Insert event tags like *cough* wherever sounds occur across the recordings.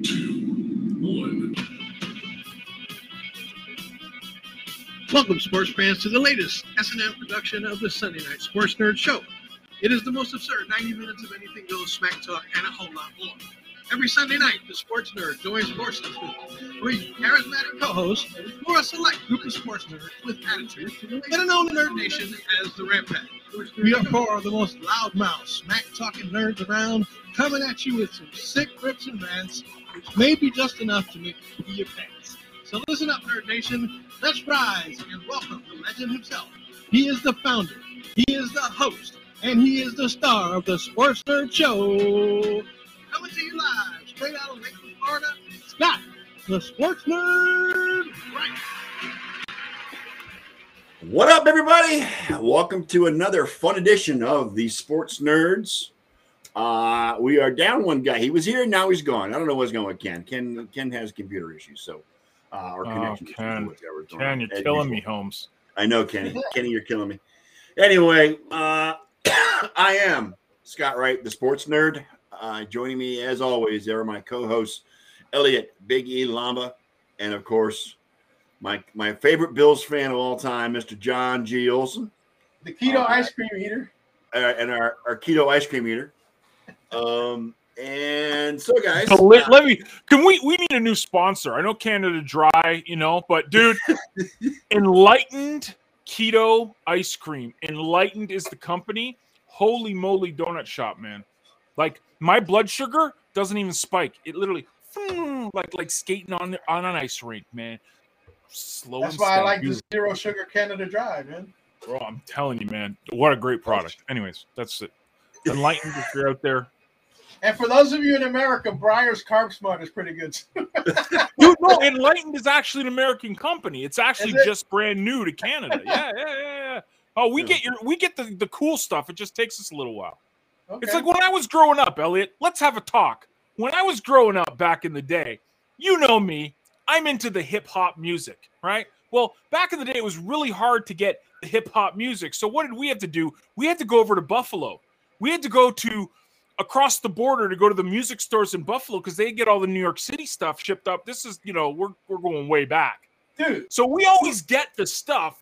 two, one. Welcome, sports fans, to the latest S&M production of the Sunday Night Sports Nerd Show. It is the most absurd 90 minutes of anything goes, smack talk, and a whole lot more. Every Sunday night, the sports nerd joins forces with charismatic co-hosts or a select group of sports nerds with attitude are known in Nerd Nation as the Pack. We are four of the most loudmouth, smack-talking nerds around, coming at you with some sick rips and rants, which may be just enough to make you pee your pants. So listen up, Nerd Nation. Let's rise and welcome the legend himself. He is the founder, he is the host, and he is the star of the Sports Nerd Show. Coming to you live, straight out of Lakeland, Florida, Scott, the Sports Nerd. Right. What up, everybody? Welcome to another fun edition of the Sports Nerds. Uh, we are down one guy. He was here, and now he's gone. I don't know what's going on with Ken. Ken Ken has computer issues, so uh, or Oh, connection issues, Ken. whatever's going Ken, on. you're As killing me. Holmes. I know, Kenny. Kenny, you're killing me. Anyway, uh, *coughs* I am Scott Wright, the Sports Nerd. Uh, joining me, as always, there are my co-hosts, Eliot Big E Lamba, and of course, my my favorite Bills fan of all time, Mr. John G. Olson. The keto ice cream eater. uh, and our, our keto ice cream eater. Um, and so, guys, So let, uh, let me. Can we? We need a new sponsor. I know Canada Dry, you know, but dude, *laughs* enlightened keto ice cream. Enlightened is the company. Holy moly, donut shop, man! Like my blood sugar doesn't even spike. It literally, hmm, like like skating on on an ice rink, man. Slow. That's and why I like the zero sugar Canada Dry, man. Bro, I'm telling you, man, what a great product. Anyways, that's it. Enlightened, if you're out there, And for those of you in America, Breyers CarbSmart is pretty good. Dude, *laughs* no, Enlightened is actually an American company. It's actually it? just brand new to Canada. *laughs* Yeah, yeah, yeah, yeah. Oh, we get your we get the, the cool stuff. It just takes us a little while. Okay. It's like when I was growing up, Eliot. Let's have a talk. When I was growing up back in the day, you know me, I'm into the hip hop music, right? Well, back in the day, it was really hard to get the hip hop music. So what did we have to do? We had to go over to Buffalo. We had to go to across the border to go to the music stores in Buffalo because they get all the New York City stuff shipped up. This is, you know, we're we're going way back. dude, So we always get the stuff,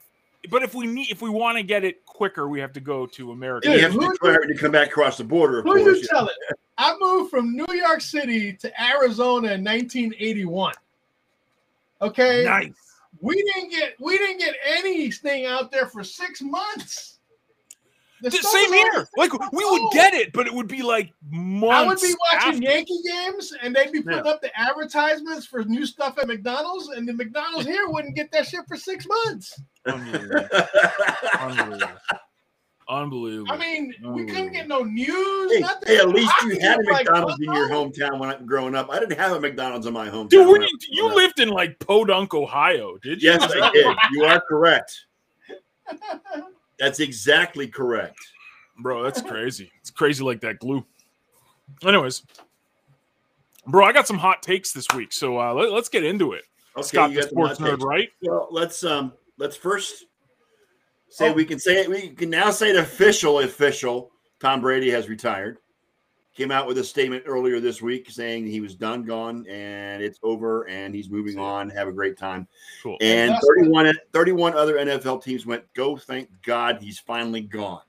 but if we need if we want to get it quicker, we have to go to America. you have to who- declare to come back across the border. Of who course. you telling? I moved from New York City to Arizona in 1981. Okay, Nice. we didn't get we didn't get anything out there for six months. The The same here. Like we would get it, but it would be like months. I would be watching after. Yankee games and they'd be putting up the advertisements for new stuff at McDonald's, and the McDonald's here wouldn't get that shit for six months. Unbelievable. Unbelievable. Unbelievable. I mean, we couldn't get no news, hey, nothing. hey, at least you had a was like McDonald's in your hometown when I was growing up. I didn't have a McDonald's in my hometown. Dude, when when I you, you lived in like Podunk, Ohio, did you? Yes, I did. You are correct. *laughs* That's exactly correct. Bro, that's crazy. It's crazy like that glue. Anyways, bro, I got some hot takes this week, so uh, let, us get into it. Okay, Scott, you the got sports nerd, right? Well, let's um let's first say Oh. we can say it. We can now say the official official. Tom Brady has retired. Came out with a statement earlier this week saying he was done, gone, and it's over, and he's moving on. Have a great time. Cool. And That's 31, 31 other NFL teams went, go, thank God he's finally gone.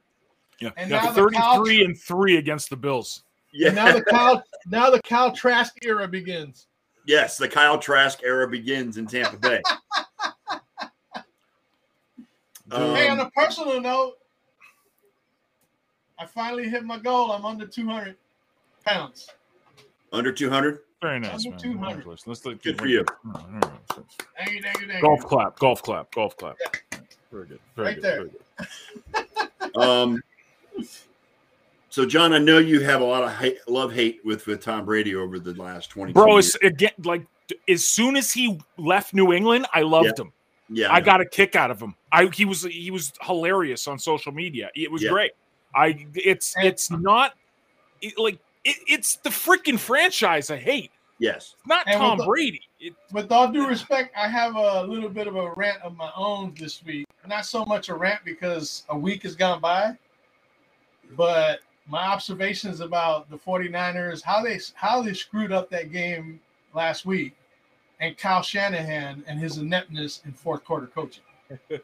Yeah, And yeah now the 33 Kyle- and 3 against the Bills. And now the Kyle now the Kyle Trask era begins. yes, the Kyle Trask era begins in Tampa Bay. *laughs* hey, on Um, a personal note, I finally hit my goal. I'm under 200 pounds. under 200. Very nice, Under man. 200. Congratulations. Let's let Good for you. Thank you, thank you, thank Golf you. clap, golf clap, golf clap. Very good. Very Right good. there. Very good. *laughs* Um, so, John, I know you have a lot of hate, love hate with, with Tom Brady over the last 20 Bro, years. it's, again, like as soon as he left New England, I loved him. Yeah, I know. got a kick out of him. I he was he was hilarious on social media. It was Yeah. great. I it's And- it's not it, like it, it's the freaking franchise I hate. yes. It's not And Tom with the- Brady. It, With all due respect, I have a little bit of a rant of my own this week. Not so much a rant because a week has gone by, but my observations about the 49ers, how they how they screwed up that game last week and Kyle Shanahan and his ineptness in fourth quarter coaching. *laughs*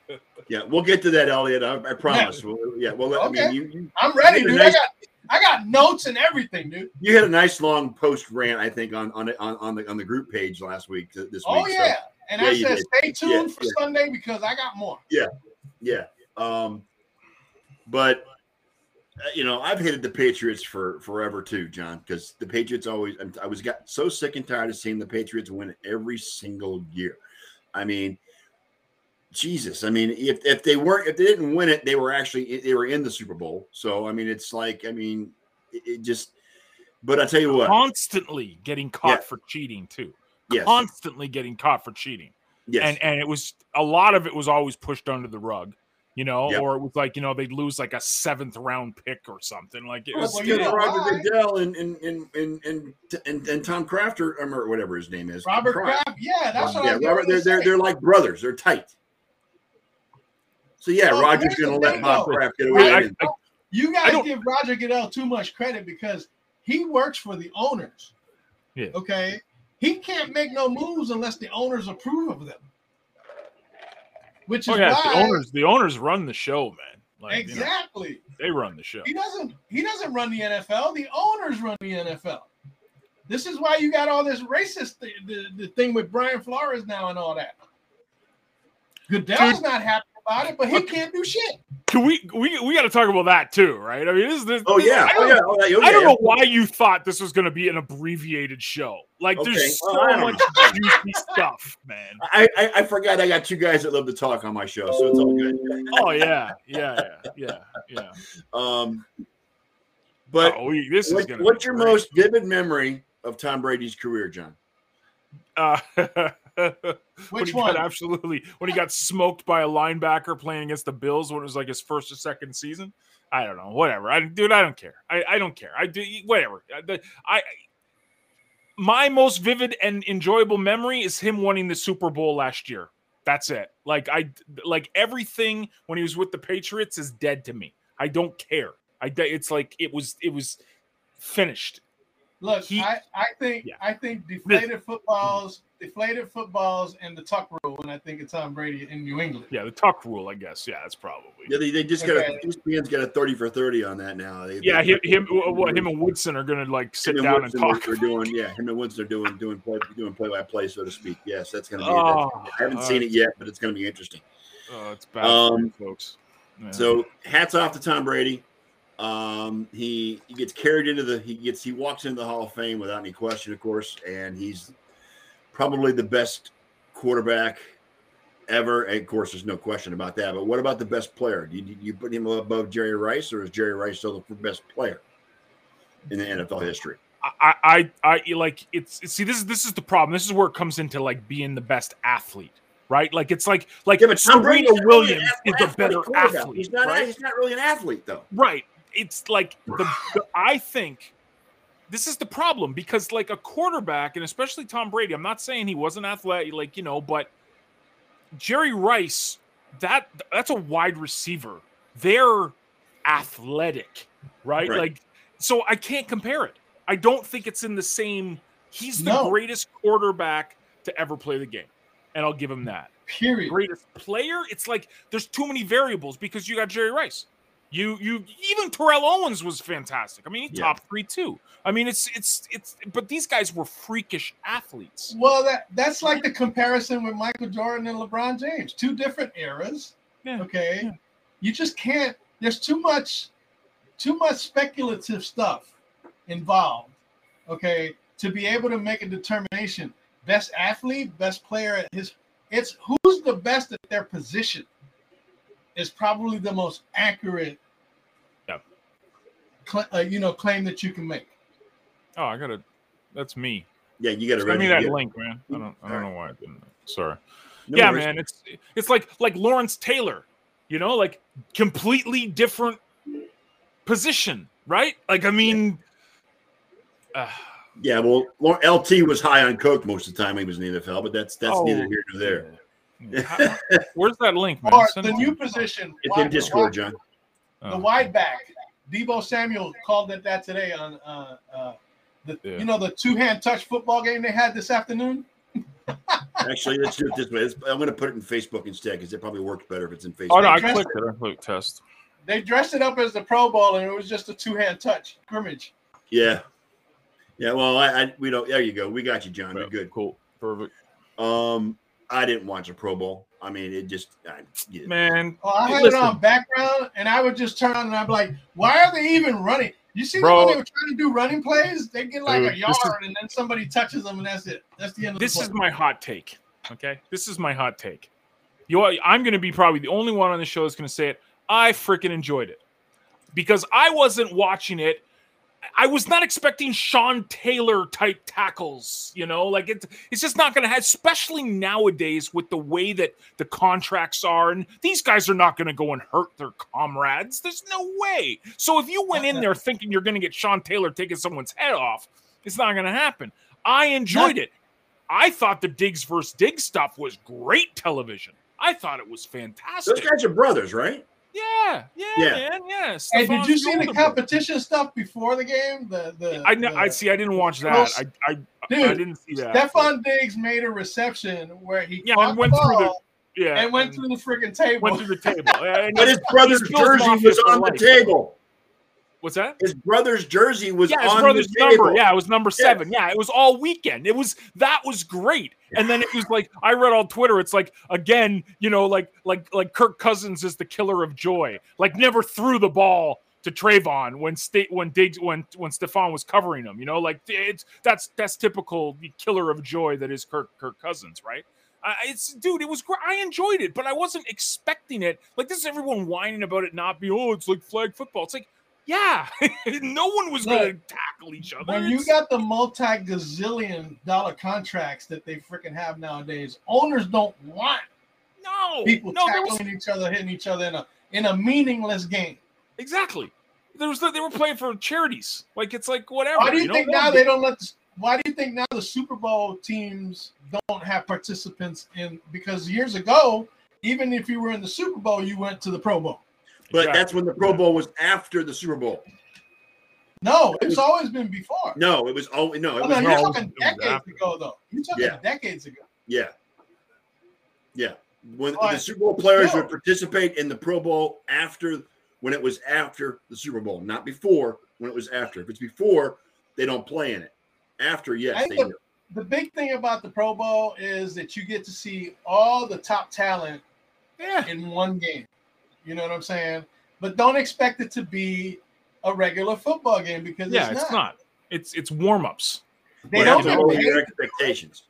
Yeah, we'll get to that, Eliot. I, I promise. Yeah. We'll, yeah, well, I Okay. mean, you, you I'm ready, You had a dude. I got I got notes and everything, dude. you had a nice long post rant, I think, on on on, on the on the group page last week. th- This Oh week. so- yeah. And Yeah, I said stay tuned Yeah, for yeah. Sunday because I got more. Yeah. Yeah. Um, but uh, you know, I've hated the Patriots for forever too, John, because the Patriots always. I was got so sick and tired of seeing the Patriots win every single year. I mean, Jesus. I mean, if if they weren't, if they didn't win it, they were actually they were in the Super Bowl. So I mean, it's like, I mean, it, it just. But I tell you what, Constantly getting caught Yeah. for cheating too. yes, Constantly getting caught for cheating. yes, and and it was a lot of it was always pushed under the rug you know Yep. or it was like you know they'd lose like a seventh round pick or something like it Oh, was well, Yeah, you know Roger why? Goodell and and and and and, and, and Tom Crafter, um, or whatever his name is, Robert Kraft. Kraft, yeah, that's what yeah, I was Robert, they're, they're, they're like brothers. They're tight. So yeah, Well, Roger's going to let Bob. Kraft get away. I, with. I, You I guys give Roger Goodell too much credit because he works for the owners. Yeah. Okay. He can't make no moves unless the owners approve of them. Which is oh yeah why the owners the owners run the show man like you know, exactly. they run the show He doesn't he doesn't run the NFL. The owners run the NFL. This is why you got all this racist th- the, the thing with Brian Flores now and all that. Goodell's Dude. not happy about it, but he can't do shit. Can we we we got to talk about that too right i mean this, this Oh this- yeah, I oh don't, yeah, oh, yeah, oh, I don't yeah. know why you thought this was going to be an abbreviated show. Like, Okay, there's so I don't much juicy stuff, man. I, I I forgot I got two guys that love to talk on my show, so it's all good. Oh yeah, yeah, yeah, yeah, yeah. Um, but oh, we, this is gonna. what's your great. most vivid memory of Tom Brady's career, John? Uh, when *laughs* *laughs* Which one? absolutely when he *laughs* got smoked by a linebacker playing against the Bills when it was like his first or second season. I don't know. Whatever. I dude, I don't care. I, I don't care. I do whatever. Uh, I, I my most vivid and enjoyable memory is him winning the Super Bowl last year. That's it. Like I like everything when he was with the Patriots is dead to me. I don't care. I it's like it was it was finished. Look, He- I, I think Yeah. I think deflated footballs, deflated footballs, and the tuck rule, and I think it's Tom Brady in New England. Yeah, the tuck rule, I guess. Yeah, that's probably. Yeah, they, they just got Okay. a ESPN's got a thirty for thirty on that now. They, Yeah, they- him, him, *laughs* what, him and Woodson are gonna like sit him down and talk. Are, are doing yeah, him and Woodson are doing doing play doing play by play, so to speak. Yes, that's gonna be. Oh, that's- I haven't uh, seen it yet, but it's gonna be interesting. Oh, it's bad, Um, folks. Yeah. So hats off to Tom Brady. Um, he he gets carried into the he gets he walks into the Hall of Fame without any question, of course, and he's probably the best quarterback ever. And of course, there's no question about that. But what about the best player? Do you, do you put him above Jerry Rice, or is Jerry Rice still the best player in the NFL history? I, I, I like it's see this is this is the problem. This is where it comes into like being the best athlete, right? Like it's like like Yeah, but Serena Williams is the athletic better athlete. He's not. right? He's not really an athlete, though. Right. It's like the, the I think this is the problem because like a quarterback and especially Tom Brady, I'm not saying he wasn't athletic, like you know, but Jerry Rice, that that's a wide receiver. They're athletic, right? Right. Like so I can't compare it. I don't think it's in the same he's the No. greatest quarterback to ever play the game. And I'll give him that Period. greatest player. It's like there's too many variables because you got Jerry Rice. You you even Terrell Owens was fantastic. I mean, he Yeah. top three too. I mean, it's it's it's but these guys were freakish athletes. Well, that that's like the comparison with Michael Jordan and LeBron James. Two different eras. Yeah. Okay. Yeah. You just can't. There's too much, too much speculative stuff involved. Okay, to be able to make a determination, best athlete, best player at his. It's who's the best at their position. Is probably the most accurate. Yeah. cl- uh, you know, claim that you can make. Oh, I gotta. That's me. Yeah, you got to Send me read that link, man. I don't. I don't right. know why I didn't. Sorry. No yeah, worries. man. It's it's like like Lawrence Taylor. You know, like completely different position, right? Like I mean. Uh, Yeah, well, LT was high on coke most of the time he was in the NFL, but that's that's Oh, neither here nor there. Yeah. How- Where's that link, man? Or the new position. It's wide- in Discord, John. the Oh. wide back. Deebo Samuel called it that today on uh, uh, the Yeah. you know the two hand touch football game they had this afternoon. *laughs* Actually, let's do it this way. Let's- I'm going to put it in Facebook instead because it probably works better if it's in Facebook. Oh no, I Dressed clicked it. I clicked test. They dressed it up as the Pro Bowl, and it was just a two hand touch scrimmage. Yeah, yeah. Well, I, I we don't. There you go. We got you, John. You're good. Cool. Perfect. Um, I didn't watch a Pro Bowl. I mean, it just I, yeah. Man, Oh, I had Listen. it on background, and I would just turn on, and I'm like, why are they even running? You see Bro. when they were trying to do running plays, they get like Dude, a yard, is- and then somebody touches them, and that's it. That's the end of this the is my hot take. Okay, this is my hot take. You, I'm going to be probably the only one on the show that's going to say it. I freaking enjoyed it because I wasn't watching it. I was not expecting Sean Taylor type tackles. You know, like it's it's just not going to have, especially nowadays with the way that the contracts are, and these guys are not going to go and hurt their comrades. There's no way. So if you went in there thinking you're going to get Sean Taylor taking someone's head off, it's not going to happen. I enjoyed it. I thought the Diggs versus Diggs stuff was great television. I thought it was fantastic. Those guys are brothers, right? Yeah, yeah, Yeah. man, yeah. Hey, did you see the older brother. competition stuff before the game? The the I, kn- I see. I didn't watch that. Close. I, I, I didn't see that. Stefon Diggs made a reception where he Yeah, and went the through the- ball yeah, and went through the freaking table. went through the table. *laughs* And But his brother's jersey was on the life. table. What's that? His brother's jersey was yeah, his brother's number. Yeah, it was number seven. Yeah, it was all weekend. It was that was great. And then it was *sighs* like I read on Twitter. It's like again, you know, like like like Kirk Cousins is the killer of joy. Like never threw the ball to Trevon when state when Diggs when when Stefon was covering him. You know, like it's that's that's typical killer of joy that is Kirk Kirk Cousins, right? Uh, it's dude, it was great. I enjoyed it, but I wasn't expecting it. Like this is everyone whining about it not being. Oh, it's like flag football. It's like. Yeah, *laughs* no one was going to tackle each other. When you got the multi gazillion dollar contracts that they freaking have nowadays, owners don't want no people no, there was tackling each other, hitting each other in a in a meaningless game. exactly. There was they were playing for charities. Like it's like whatever. Why do you know? think now they don't let? The, why do you think now the Super Bowl teams don't have participants in? Because years ago, even if you were in the Super Bowl, you went to the Pro Bowl. But Exactly. that's when the Pro Bowl was after the Super Bowl. No, it's always been before. No, it was oh no, it Oh, was no, no, you're talking decades after. ago, though. You're talking Yeah. decades ago. yeah, yeah. When But the Super Bowl players still. would participate in the Pro Bowl after when it was after the Super Bowl, not before. When it was after, if it's before, they don't play in it. After, I yes, think they the, do. the big thing about the Pro Bowl is that you get to see all the top talent Yeah, in one game. You know what I'm saying? But don't expect it to be a regular football game because yeah, it's, it's not. not. It's it's warm ups. They don't get paid. your expectations.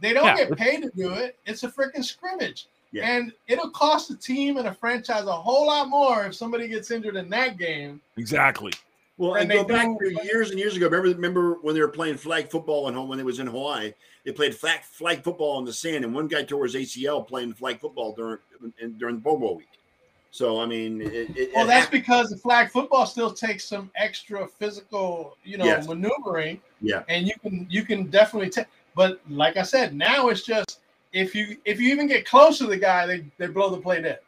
They don't Yeah. get paid to do it. It's a freaking scrimmage. Yeah. And it'll cost a team and a franchise a whole lot more if somebody gets injured in that game. Exactly. Well, And and go back do- to years and years ago. Remember, remember when they were playing flag football in home when it was in Hawaii? They played flag flag football on the sand, and one guy tore his ACL playing flag football during in, during Pro Bowl week. So I mean, it, it, Well, that's because the flag football still takes some extra physical, you know, Yes. maneuvering, yeah, and you can you can definitely take. But like I said, now it's just if you if you even get close to the guy, they they blow the play dead.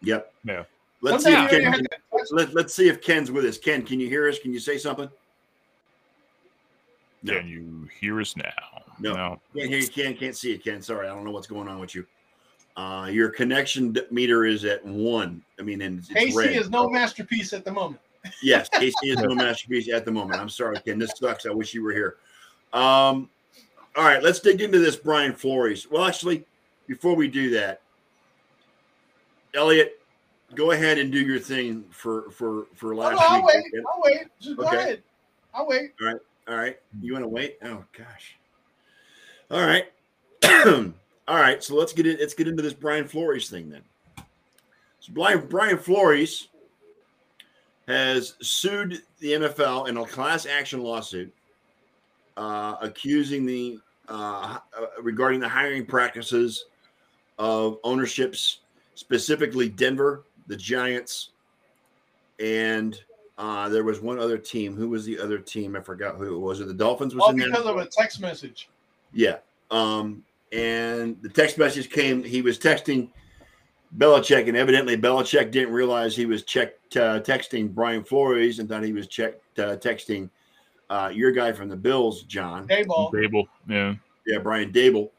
yep, Yeah. Let's see, if Ken, even have to touch let, let's see if Ken's with us. Ken, can you hear us? Can you say something? No. Can you hear us now? No. Can't hear you, Ken. Can't see you, Ken. Sorry, I don't know what's going on with you. Uh, your connection meter is at one. I mean, and it's KC red. is no masterpiece at the moment. Yes, Casey is no *laughs* masterpiece at the moment. I'm sorry, Ken. This sucks. I wish you were here. Um, all right, let's dig into this Brian Flores. Well, actually, before we do that, Eliot, go ahead and do your thing for for for last no, I'll week. wait. I'll wait. Just go Okay. ahead. I'll wait. All right. All right. you want to wait? Oh gosh. All right, *clears throat* all right. So let's get it. Let's get into this Brian Flores thing then. So Brian Brian Flores has sued the NFL in a class action lawsuit, uh, accusing the uh, uh, regarding the hiring practices of ownerships, specifically Denver, the Giants, and uh, there was one other team. Who was the other team? I forgot who it was. It the Dolphins was All in there. because of a text message. Yeah. Um, and the text message came. He was texting Belichick, and evidently Belichick didn't realize he was check, uh, texting Brian Flores and thought he was check, uh, texting uh, your guy from the Bills, John, Daboll. Babel. Yeah. yeah, Brian Daboll,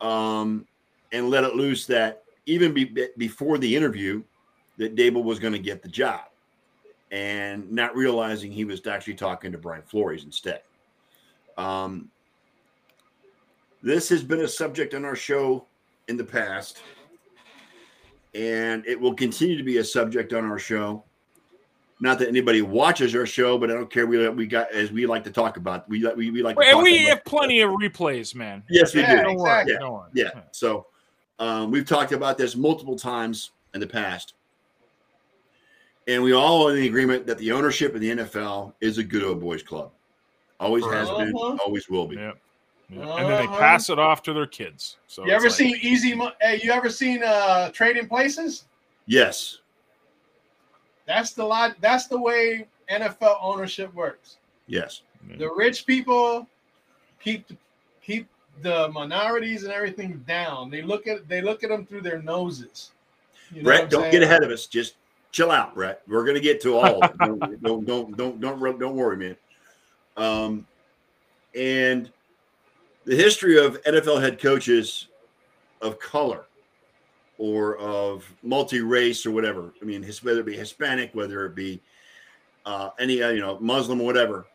um, and let it loose that even be, be- before the interview, that Daboll was going to get the job, and not realizing he was actually talking to Brian Flores instead. Um, this has been a subject on our show in the past, and it will continue to be a subject on our show. Not that anybody watches our show, but I don't care. We we got as we like to talk about. We we, we like to And talk we about- have plenty of replays, man. Yes, we Yeah, do. Don't worry. exactly. Don't worry. Yeah. So um, we've talked about this multiple times in the past. And we all are in the agreement that the ownership of the NFL is a good old boys club. Always has been, Uh-huh. always will be. Yeah. Yeah. And then they Uh-huh. pass it off to their kids. So You ever like- seen Easy? Mo- Hey, you ever seen uh Trading Places? Yes. That's the lot. That's the way NFL ownership works. Yes. The rich people keep keep the minorities and everything down. They look at they look at them through their noses. You know Brett, don't saying? get ahead of us. Just chill out, Brett. We're gonna get to all of it. *laughs* don't, don't don't don't don't don't worry, man. Um and the history of NFL head coaches of color or of multi-race or whatever. I mean, whether it be Hispanic, whether it be uh, any uh, you know Muslim, or whatever,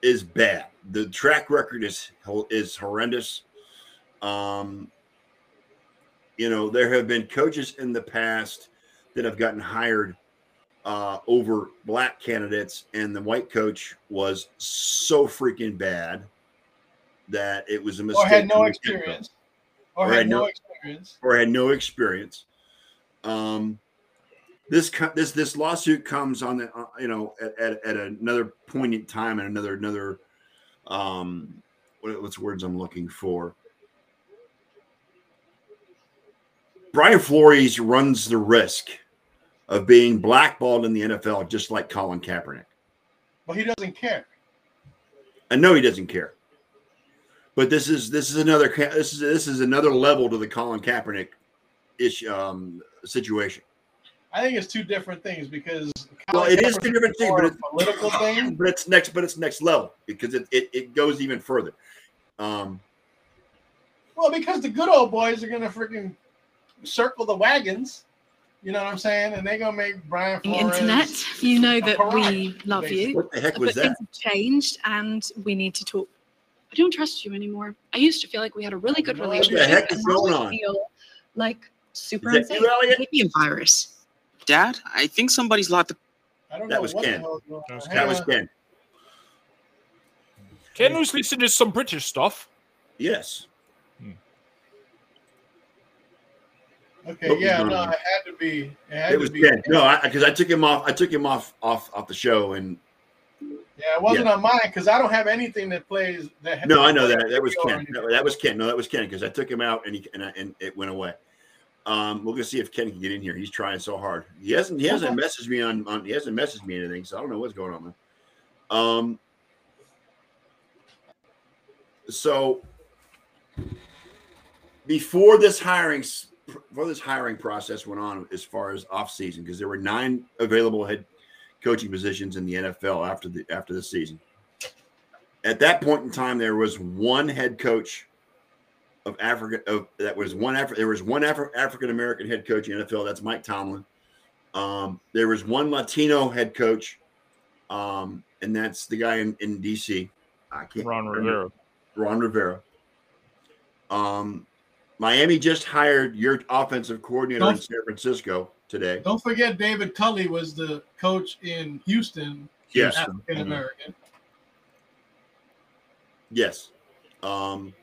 is bad. The track record is is horrendous. Um, you know, there have been coaches in the past that have gotten hired uh, over black candidates, and the white coach was so freaking bad that it was a mistake. or had no from the get-go experience, or, Or had had no no- experience. or had no experience. Um, this this this lawsuit comes on the uh, you know at, at, at another poignant time and another another um what, what's the words I'm looking for. Brian Flores runs the risk of being blackballed in the NFL, just like Colin Kaepernick. But he doesn't care. I know he doesn't care, but this is this is another this is this is another level to the Colin Kaepernick ish um, situation. I think it's two different things because Well, Colin it is two different things, but a political *coughs* thing. But it's next, but it's next level because it it, it goes even further. Um, Well, because the good old boys are gonna freaking circle the wagons. You know what I'm saying? And they're gonna make Brian the Flores. internet. You know that pariah, we love you, what the heck but was things that? have changed, and we need to talk. I don't trust you anymore. I used to feel like we had a really good relationship. What the relationship, heck is going on? feel like super Is that unsafe. you, Eliot? Maybe a virus. Dad, I think somebody's locked the I don't That know was Ken. the hell is going That was That was. Ken. Ken was listening to some British stuff. Yes. Hmm. Okay, What yeah, no, on? it had to be. It, It was be. Ken. No, because I, took him off. I took him off off off the show, and Yeah, it wasn't on mine because I don't have anything that plays that. no, I know that that was Ken. No, that was Ken. No, that was Ken because I took him out and he and, I, and it went away. Um, we're gonna see if Ken can get in here. He's trying so hard. He hasn't. He hasn't messaged me on, on. He hasn't messaged me anything, so I don't know what's going on. Man. Um. So before this hiring, before this hiring process went on, as far as off season, because there were nine available head coaching positions in the NFL after the after the season. At that point in time, there was one head coach of Africa of that was one Afri- there was one Afri- African American head coach in the NFL. That's Mike Tomlin. Um, there was one Latino head coach, um, and that's the guy in, in DC. I can't Ron remember. Rivera. Ron Rivera. Um, Miami just hired your offensive coordinator in Don't- San Francisco today. Don't forget, David Culley was the coach in Houston, Yes, African American. yes. Um,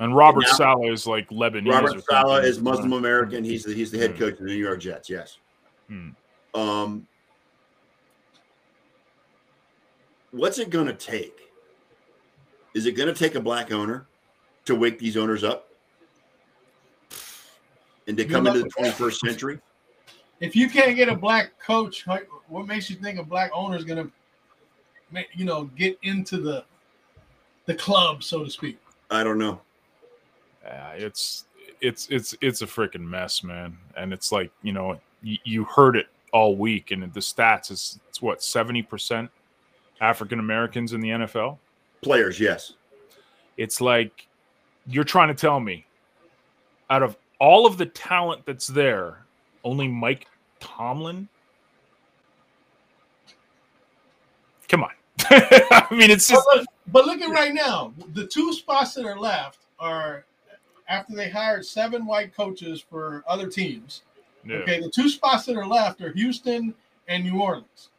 And Robert Now- Saleh is like Lebanese. or Robert Saleh is Muslim American. He's the, he's the head Hmm. coach of the New York Jets. Yes. Hmm. Um, what's it going to take? Is it going to take a black owner to wake these owners up and to Good come into the 21st century? If you can't get a black coach, what makes you think a black owner is going to, you know, get into the the club, so to speak? I don't know. Yeah, it's it's it's it's a freaking mess, man. And it's like you know you, you heard it all week, and the stats is it's what seventy percent African Americans in the NFL. Players, yes. It's like you're trying to tell me out of all of the talent that's there, only Mike Tomlin. Come on. *laughs* I mean, it's But just look, but look at right now. The two spots that are left are after they hired seven white coaches for other teams. yeah. Okay, the two spots that are left are Houston and New Orleans.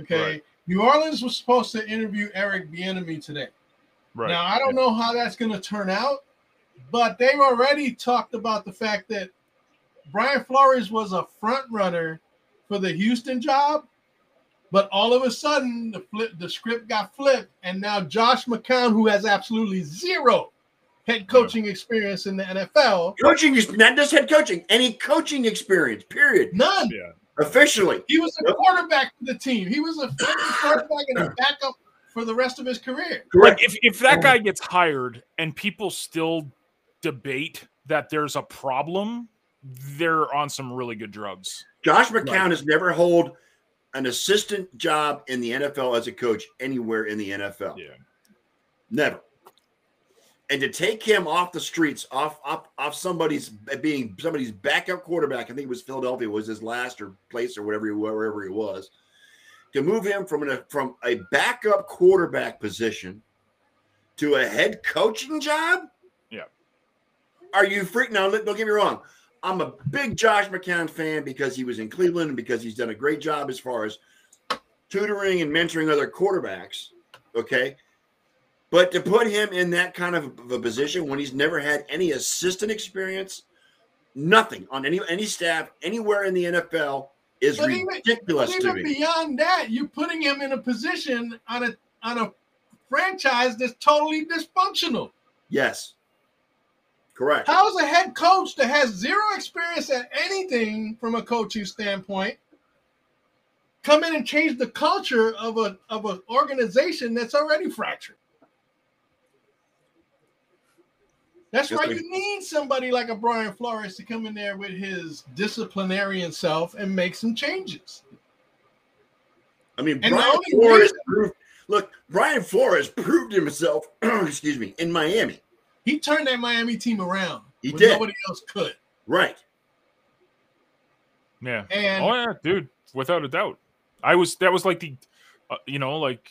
Okay, Right. New Orleans was supposed to interview Eric Bieniemy today. right. Now I don't know how that's going to turn out, but they've already talked about the fact that Brian Flores was a front runner for the Houston job, but all of a sudden the flip, the script got flipped, and now Josh McCown, who has absolutely zero head coaching experience in the NFL, Coaching is not just head coaching, any coaching experience, period. none. Yeah. Officially. He was a quarterback for the team. He was a quarterback and a backup for the rest of his career. Like if, if that guy gets hired and people still debate that there's a problem, they're on some really good drugs. Josh McCown has never held an assistant job in the NFL as a coach anywhere in the NFL. Yeah. Never. And to take him off the streets, off off off somebody's being somebody's backup quarterback, I think it was Philadelphia was his last or place or whatever he wherever he was, to move him from a from a backup quarterback position to a head coaching job. Yeah. Are you freaking? Now, don't get me wrong. I'm a big Josh McCown fan because he was in Cleveland and because he's done a great job as far as tutoring and mentoring other quarterbacks. Okay. But to put him in that kind of a position when he's never had any assistant experience, nothing on any any staff anywhere in the NFL is But even- ridiculous even me. beyond that, you're putting him in a position on a on a franchise that's totally dysfunctional. Yes. Correct. How is a head coach that has zero experience at anything from a coaching standpoint come in and change the culture of a of an organization that's already fractured? That's why you need somebody like a Brian Flores to come in there with his disciplinarian self and make some changes. I mean, And Brian Flores reason- proved, look, Brian Flores proved himself, *clears throat* excuse me, in Miami. He turned that Miami team around. He when did. Nobody else could. Right. Yeah. And oh yeah, dude, without a doubt. I was that was like the, uh, you know, like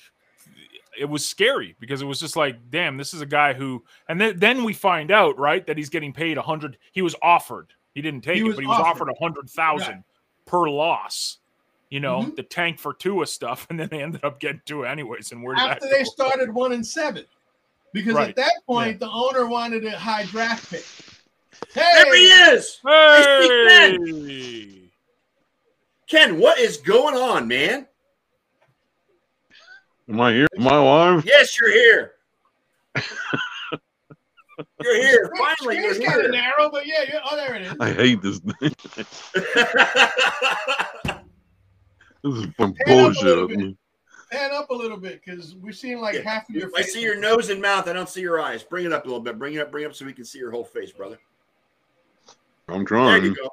it was scary because it was just like, damn, this is a guy who, and then then we find out right that he's getting paid a hundred. He was offered. He didn't take He it, but he was offered. offered a hundred thousand per loss. You know, Mhm. the tank for Tua stuff, *laughs* and then they ended up getting Tua anyways. And where did after that they go? started one and seven, because Right. at that point the owner wanted a high draft pick. There he Hey, is. Hey! Ken, what is going on, man? Am I here? Am I live? Yes, you're here. *laughs* you're here. Screen- Finally, you're screen's kind of narrow, but yeah, yeah, oh, there it is. I hate this thing. *laughs* This is some Hand up a bullshit. Little I bit. mean, Hand up a little bit because we're seeing like Yeah, half of your I face. see your nose and mouth. I don't see your eyes. Bring it up a little bit. Bring it up. Bring it up so we can see your whole face, brother. I'm trying. There you go.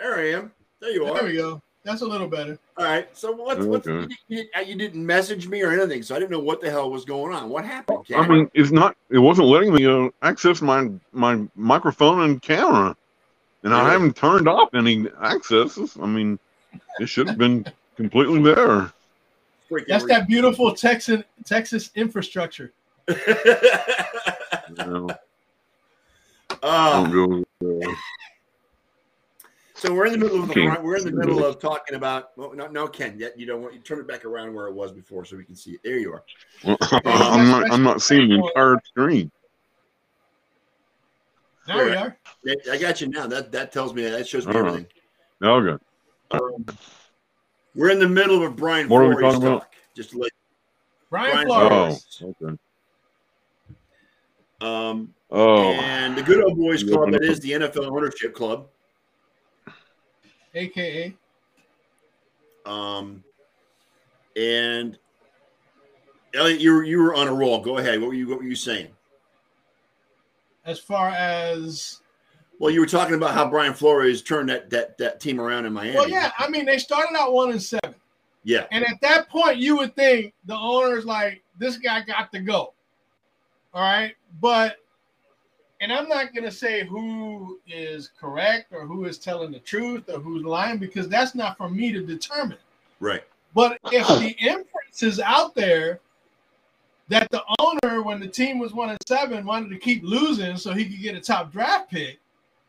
There I am. There you are. There we go. That's a little better. All right. So what's what's Okay. you, you, you didn't message me or anything, so I didn't know what the hell was going on. What happened? Ken? I mean, it's not. It wasn't letting me uh, access my my microphone and camera, and I haven't turned off any accesses. I mean, it should have been completely there. Freaking That's that beautiful Texan Texas infrastructure. *laughs* You know, Uh, don't go there. so we're in the middle of the Okay. we're in the middle of talking about well, no, no Ken yet you don't want you turn it back around where it was before so we can see it. There you are. Well, *laughs* I'm not. I'm not seeing the entire screen. There we are. I got you now. That that tells me that shows me All right. everything. Okay. Um, we're in the middle of a Brian What are we Flores talking about? Just to let Brian Brian Flores. Oh. Okay. um Oh. and the good old boys club open that the NFL ownership club. aka Um and Eliot, you were you were on a roll. Go ahead. What were you what were you saying? as far as Well, you were talking about how Brian Flores turned that that that team around in Miami. well, yeah. I mean, they started out one and seven. Yeah. And at that point, you would think the owner's like, this guy got to go. All right. But, and I'm not going to say who is correct or who is telling the truth or who's lying because that's not for me to determine. Right. But if the inference is out there that the owner, when the team was one and seven, wanted to keep losing so he could get a top draft pick,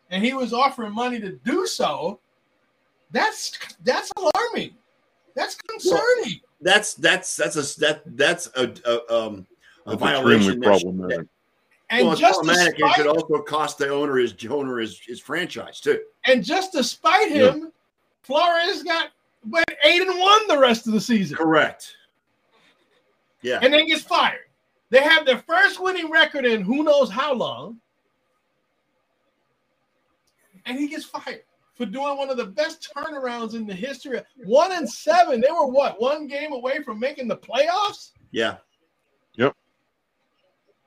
and he was offering money to do so, that's that's alarming. That's concerning. That's that's that's a that that's a, a um a That's violation. extremely that should- problematic. and well, it's just problematic. It despite, could also cost the owner his owner his, his franchise too. and just despite him, Flores got went eight and one the rest of the season. Correct. Yeah. and then gets fired. They have their first winning record in who knows how long, and he gets fired for doing one of the best turnarounds in the history. of- One and seven, they were what one game away from making the playoffs. Yeah. Yep.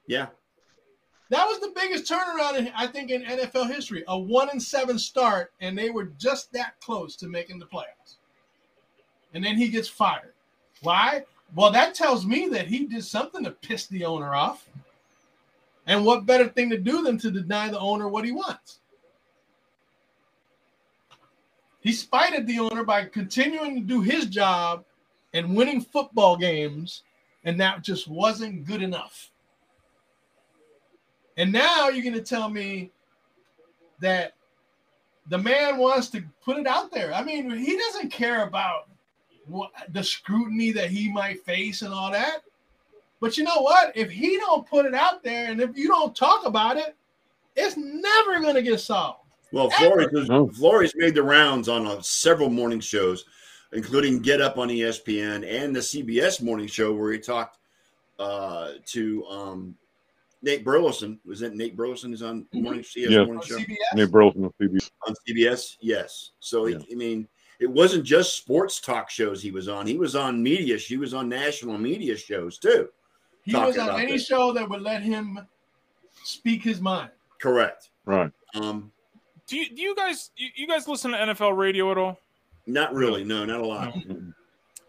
Yeah. That was the biggest turnaround, in, I think, in NFL history. A one and seven start, and they were just that close to making the playoffs. And then he gets fired. Why? Well, that tells me that he did something to piss the owner off. And what better thing to do than to deny the owner what he wants? He spited the owner by continuing to do his job and winning football games, and that just wasn't good enough. And now you're going to tell me that the man wants to put it out there. I mean, he doesn't care about what the scrutiny that he might face and all that. But you know what? If he don't put it out there and if you don't talk about it, it's never going to get solved. Well, Flores, was, No. Flores made the rounds on uh, several morning shows, including Get Up on ESPN and the CBS morning show where he talked uh, to um, Nate Burleson. Was it Nate Burleson is on Mhm. morning, CS Yeah. morning show CBS. Nate Burleson on CBS. on CBS? Yes. So Yeah. I mean, it wasn't just sports talk shows he was on. He was on media. He was on national media shows too. He was on any this. show that would let him speak his mind. Correct. Right. Um, Do you, do you guys you, you guys listen to NFL radio at all? not really. No, not a lot.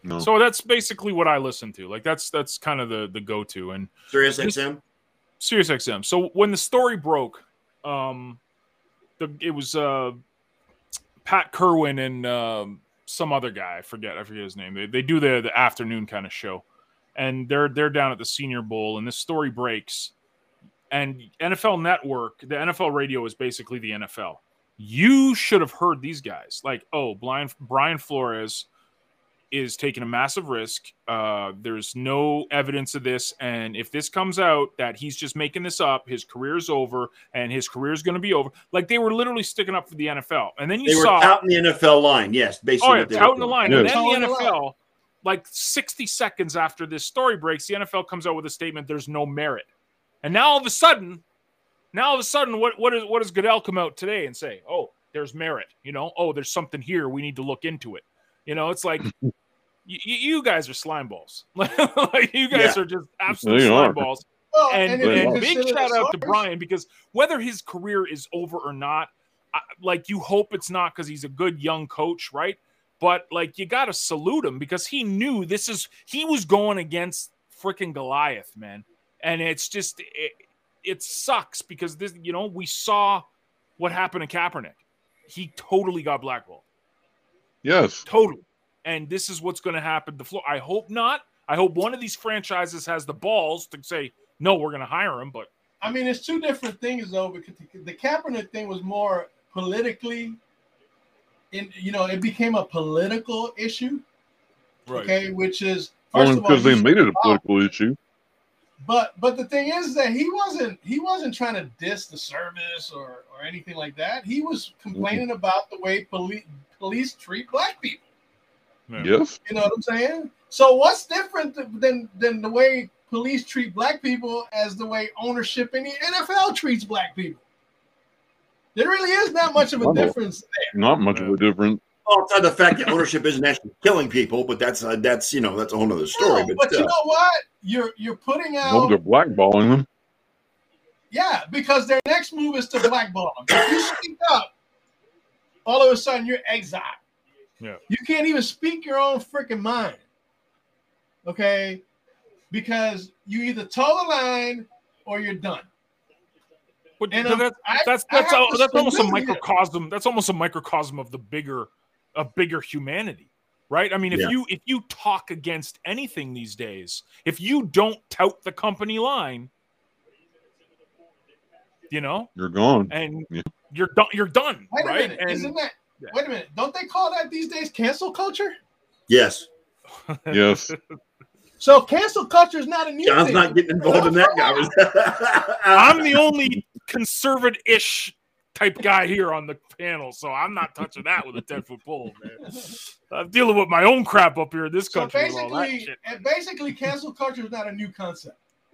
No. So that's basically what I listen to. Like that's that's kind of the the go to and Sirius This- XM. Sirius XM. So when the story broke, um, the it was uh Pat Kirwan and um, some other guy. I forget. I forget his name. They, they do the the afternoon kind of show, and they're they're down at the Senior Bowl, and this story breaks, and NFL Network, the NFL radio is basically the NFL. You should have heard these guys. Like, oh, Brian Brian Flores is taking a massive risk. Uh, there's no evidence of this, and if this comes out that he's just making this up, his career's over, and his career's going to be over. Like they were literally sticking up for the NFL, and then you They were saw out in the NFL line. Yes, basically. Oh yeah, they out in the line. Yeah. And then Toeing the the NFL, like 60 seconds after this story breaks, the NFL comes out with a statement there's no merit. And now all of a sudden, now all of a sudden, what what is what does Goodell come out today and say? Oh, there's merit, you know, oh, there's something here. We need to look into it. You know, it's like *laughs* you, you guys are slime balls. *laughs* like you guys are just absolute They slime are. balls. Well, And, if you and big shout out to Brian because whether his career is over or not, I, like you hope it's not because he's a good young coach, right? But like you got to salute him because he knew this is he was going against freaking Goliath, man. And it's just it, it sucks because this, you know, we saw what happened to Kaepernick. He totally got blackballed, Yes. totally. And this is what's going to happen. The floor. I hope not. I hope one of these franchises has the balls to say no. We're going to hire him, but I mean, it's two different things though, because the, the Kaepernick thing was more politically, in you know, it became a political issue. Okay, which is first Only of all, because they made it a political issue. But but the thing is that he wasn't he wasn't trying to diss the service or or anything like that. He was mm-hmm. complaining about the way police police treat black people. Yeah. Yes. You know what I'm saying? So what's different than than the way police treat black people as the way ownership in the NFL treats black people? There really is not much of a Wow. difference Not much of a difference. Well, outside the fact that ownership isn't actually killing people, but that's uh, that's you know that's a whole other story. No, but but you know what? You're you're putting No, out they're blackballing them. yeah, because their next move is to blackball them. If you speak up, all of a sudden you're exiled. Yeah. You can't even speak your own freaking mind. Okay? Because you either toe the line or you're done. But, And, but um, that, I- that's I that's have that's almost a salute him. microcosm. That's almost a microcosm of the bigger, of bigger humanity, right? I mean, if Yeah. you if you talk against anything these days, if you don't tout the company line, you know, You're gone. and Yeah. you're done, you're done, Wait a right? minute. And Isn't that Yeah. wait a minute? Don't they call that these days cancel culture? Yes. *laughs* Yes. So cancel culture is not a new John's thing. not getting involved in that guy. *laughs* I'm the only conservative-ish type guy here on the panel, so I'm not touching that with a ten foot pole, man. I'm dealing with my own crap up here in this So country. that basically, and basically, cancel culture is not a new concept. *laughs*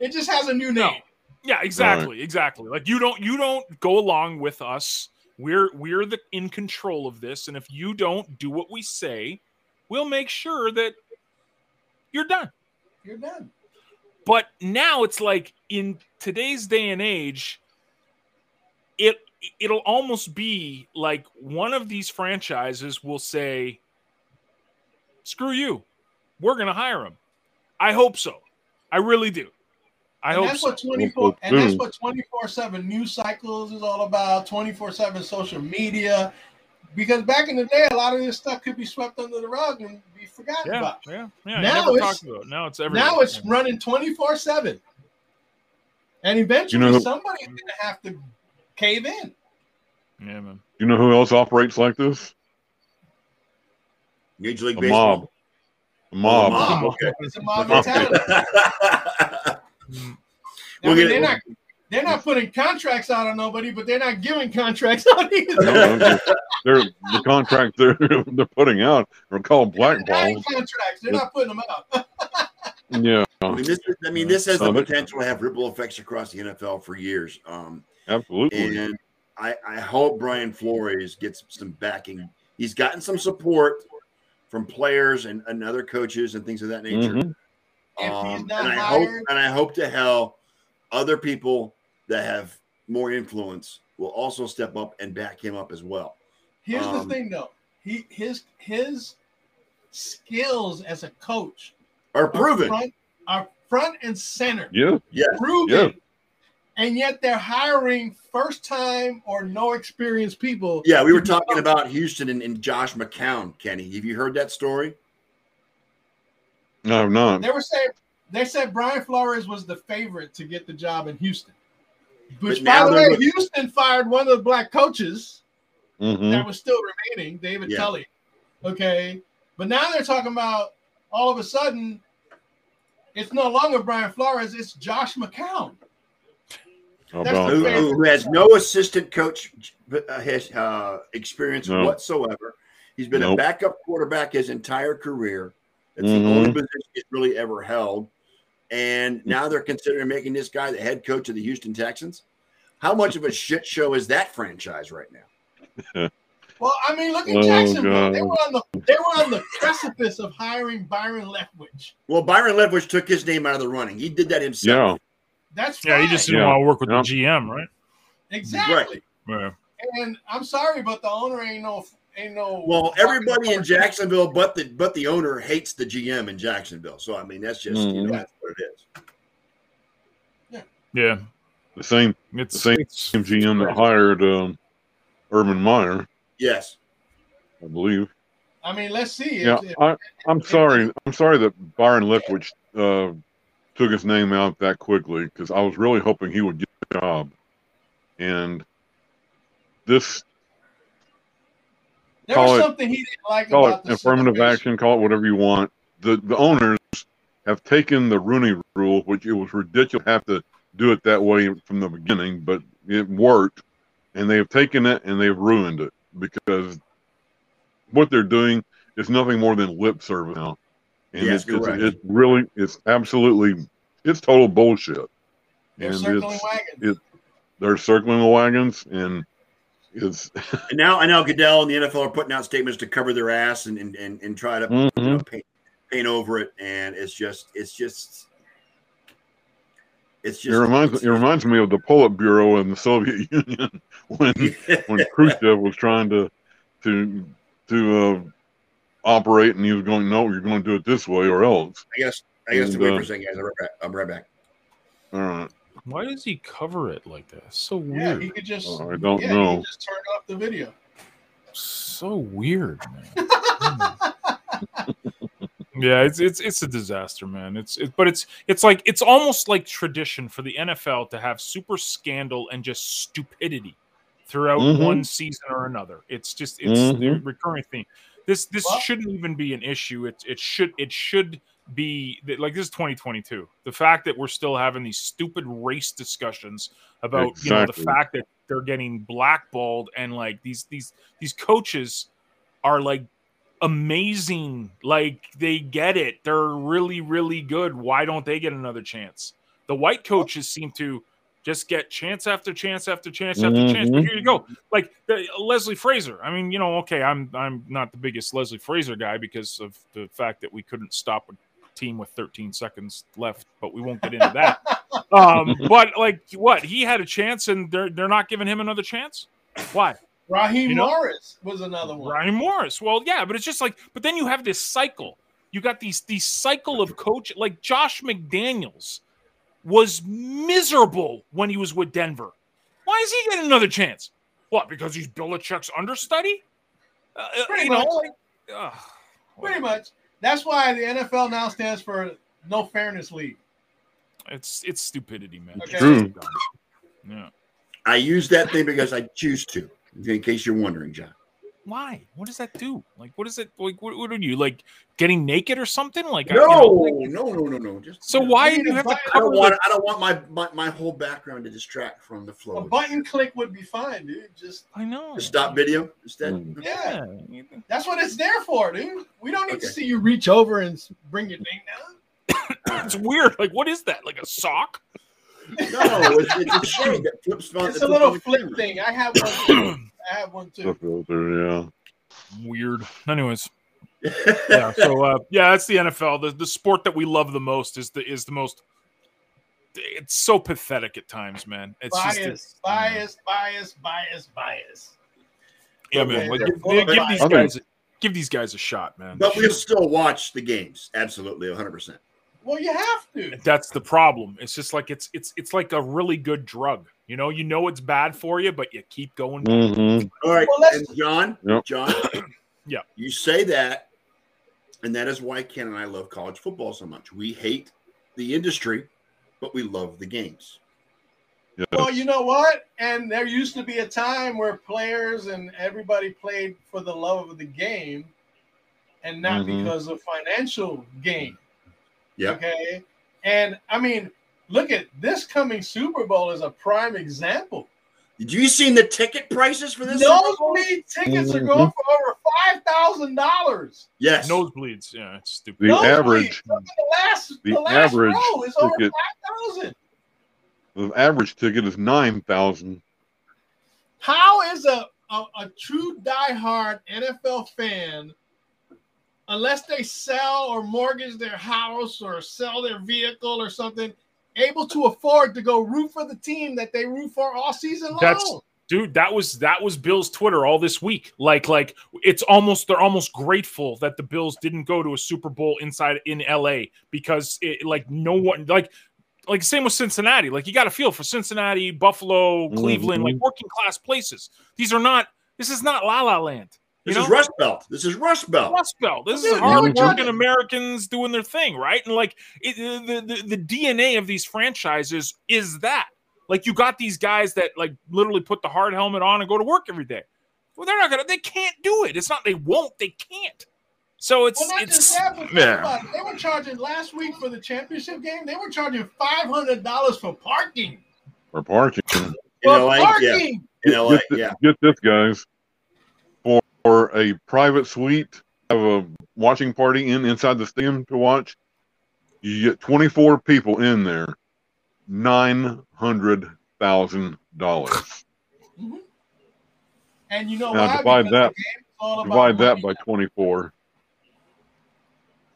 it just has a new name. Yeah, exactly, exactly. Like you don't you don't go along with us. We're we're the in control of this, and if you don't do what we say, we'll make sure that you're done. You're done. But now it's like in today's day and age, it'll almost be like one of these franchises will say, "Screw you, we're going to hire him." I hope so. I really do. I and hope that's so. what 24 and that's what 24/7 news cycles is all about, 24/7 social media. Because back in the day, a lot of this stuff could be swept under the rug and be forgotten Yeah, about. yeah, yeah. Now never it's- talked about. it. Now it's everywhere. Now it's running 24/7. And eventually You know- somebody's gonna have to cave in. yeah, man. You know who else operates like this? Major League A Baseball. mob. A mob. mob. Okay. It's a mob Okay. mentality. *laughs* We'll I mean, they're it. not they're not putting contracts out on nobody, but they're not giving contracts *laughs* out either. No, no, they're the contract they're *laughs* they're putting out are called They're contracts. They're not putting them out. Yeah, I mean, this, I mean, this has the Some of it. potential to have ripple effects across the NFL for years. Um, absolutely. and I, I hope Brian Flores gets some backing. He's gotten some support from players and, and other coaches and things of that nature. Mhm. Um, and I hope and I hope to hell other people that have more influence will also step up and back him up as well. Here's Um, the thing, though. He his his skills as a coach Are are proven. front, are front and center, Yeah, Yes. proven, Yeah. And yet they're hiring first time or no experienced people. Yeah, we were talking coaches. about Houston and, and Josh McCown, Kenny. Have you heard that story? no, I'm. They were saying they said Brian Flores was the favorite to get the job in Houston. Which, But by the way, look- Houston fired one of the black coaches Mhm. that was still remaining, David Yeah. Culley. Okay. But now they're talking about all of a sudden it's no longer Brian Flores, it's Josh McCown. How Who, who has no assistant coach uh, has, uh, experience No. whatsoever. He's been a backup quarterback his entire career. It's Mhm. the only position he's really ever held. And now they're considering making this guy the head coach of the Houston Texans. How much of a shit show is that franchise right now? *laughs* Well, I mean, look at Oh, Jacksonville. They were on the they were on the precipice of hiring Byron Leftwich. Well, Byron Leftwich took his name out of the running. He did that Yeah, himself. That's Yeah, he just didn't Yeah. want to work with Yeah. the GM, right? exactly. Yeah. And I'm sorry, but the owner ain't no ain't no. Well, everybody in. Jacksonville, but the but the owner hates the GM in Jacksonville. So I mean, that's just you know Mhm. that's what it is. Yeah. Yeah. The same It's, the same it's GM that hired um, Urban Meyer, Yes. I believe. I mean, let's see. Yeah, If- if- I, I'm sorry. I'm sorry that Byron Leftwich uh, took his name out that quickly because I was really hoping he would get the job. And this there call was it- something he didn't like call about it the affirmative celebration. action, call it whatever you want. The the owners have taken the Rooney Rule, which it was ridiculous to have to do it that way from the beginning, but it worked, and they have taken it and they've ruined it because what they're doing is nothing more than lip service now, and Yes, it's, it's, correct. it's really it's absolutely it's total bullshit. They're and circling it's wagons. they're circling the wagons, and it's *laughs* And now I know Goodell and the NFL are putting out statements to cover their ass and and, and, and try to you know, paint, paint over it. And it's just it's just it's it just reminds it reminds me of the Politburo in the Soviet *laughs* Union when when *laughs* Khrushchev was trying to to to uh, operate, and he was going, "No, you're going to do it this way or else." I guess. I guess to And, wait uh, for a second, guys. I'm be right back. I'll be right back. All right, Why does he cover it like that? So weird. Yeah, weird. he could just. Oh, I don't yeah, he know. could just turn off the video. so weird, man. *laughs* yeah, it's it's it's a disaster, man. It's it, but it's it's like it's almost like tradition for the NFL to have super scandal and just stupidity throughout Mhm. one season or another. It's just it's the Mhm. recurring theme. This this Well- shouldn't even be an issue. It it should it should be like this is 2022. The fact that we're still having these stupid race discussions about you know the fact that they're getting blackballed and like these these these coaches are like amazing. Like they get it. They're really really good. Why don't they get another chance? The white coaches seem to just get chance after chance after chance after chance. But Mhm. here you go. Like the, leslie frazier i mean you know okay i'm i'm not the biggest leslie frazier guy because of the fact that we couldn't stop a team with 13 seconds left but we won't get into that *laughs* um but like what he had a chance and they're they're not giving him another chance why Raheem You know- Morris was another one. Ryan Morris. Well, yeah, but it's just like, but then you have this cycle. You got these these cycle of coach like Josh McDaniels was miserable when he was with Denver. Why is he getting another chance? What? Because he's Belichick's understudy? Uh, uh, Pretty you know, like, ugh. Pretty much. That's why the NFL now stands for No Fairness League. it's it's stupidity, man. Okay. True. Yeah. I use that thing because I choose to. In case you're wondering, John. Why? What does that do? Like, what is it? Like, what, what are you like getting naked or something? Like, I- you know, No, like- no, no, no, no. Just so why do you to have to buy- I cover don't want. I don't want my, my my whole background to distract from the flow. A button click would be fine, dude. Just I know. Just stop video instead. Mm. yeah, Yeah. that's what it's there for, dude. We don't need to see you reach over and bring your thing down. *coughs* It's weird. Like, what is that? Like a sock? No, it's, it's a *coughs* shade that flips on. It's a little flip camera. thing. I have *coughs* one. Too. I have one the too. filter, yeah. Weird. Anyways, *laughs* yeah. So, uh, yeah, that's the NFL. The the sport that we love the most is the is the most. It's so pathetic at times, man. It's bias, just bias, bias, bias, bias. Yeah, man. Like, give, Well, give these I think- guys give these guys a shot, man. But we'll still watch the games. Absolutely, 100. percent Well, you have to. That's the problem. It's just like it's it's it's like a really good drug. You know, you know it's bad for you, but you keep going. back. Mm-hmm. All right, Well, and John, Yep. John, Yeah. you say that, and that is why Ken and I love college football so much. We hate the industry, but we love the games. Yes. Well, you know what? And there used to be a time where players and everybody played for the love of the game and not Mhm. because of financial gain. Yeah. Okay. And I mean, look at this coming Super Bowl is a prime example. Did you seen the ticket prices for this? Super Nosebleed tickets are going for over five thousand dollars. Yes. Nosebleeds. Yeah, it's stupid. The average The last, the the last average row is over ticket- five thousand. the average ticket is nine thousand. How is a, a, a true diehard NFL fan, unless they sell or mortgage their house or sell their vehicle or something, able to afford to go root for the team that they root for all season long? That's- dude that was that was bill's twitter all this week. Like like it's almost they're almost grateful that the bills didn't go to a super bowl inside in la because it like no one like like same with cincinnati. Like you got to feel for cincinnati buffalo cleveland like mm-hmm. working class places. These are not this is not la la land you This know is Rust Belt. This is Rust Belt. Rust Belt. This is they were hard working Americans doing their thing, right? And like it, the, the the DNA of these franchises is that. Like you got these guys that like literally put the hard helmet on and go to work every day. Well, they're not gonna. They can't do it. It's not they won't. They can't. So it's Well, it's just that, yeah. they were charging last week for the championship game. They were charging five hundred dollars for parking. for parking. In For LA, yeah. parking. In LA, Get, thi- yeah. get this, guys. For, for a private suite, have a watching party in inside the stadium to watch. You get 24 people in there, nine hundred thousand dollars. *laughs* And you know Now why? divide Because that- the game is all about Divide that money. by 24.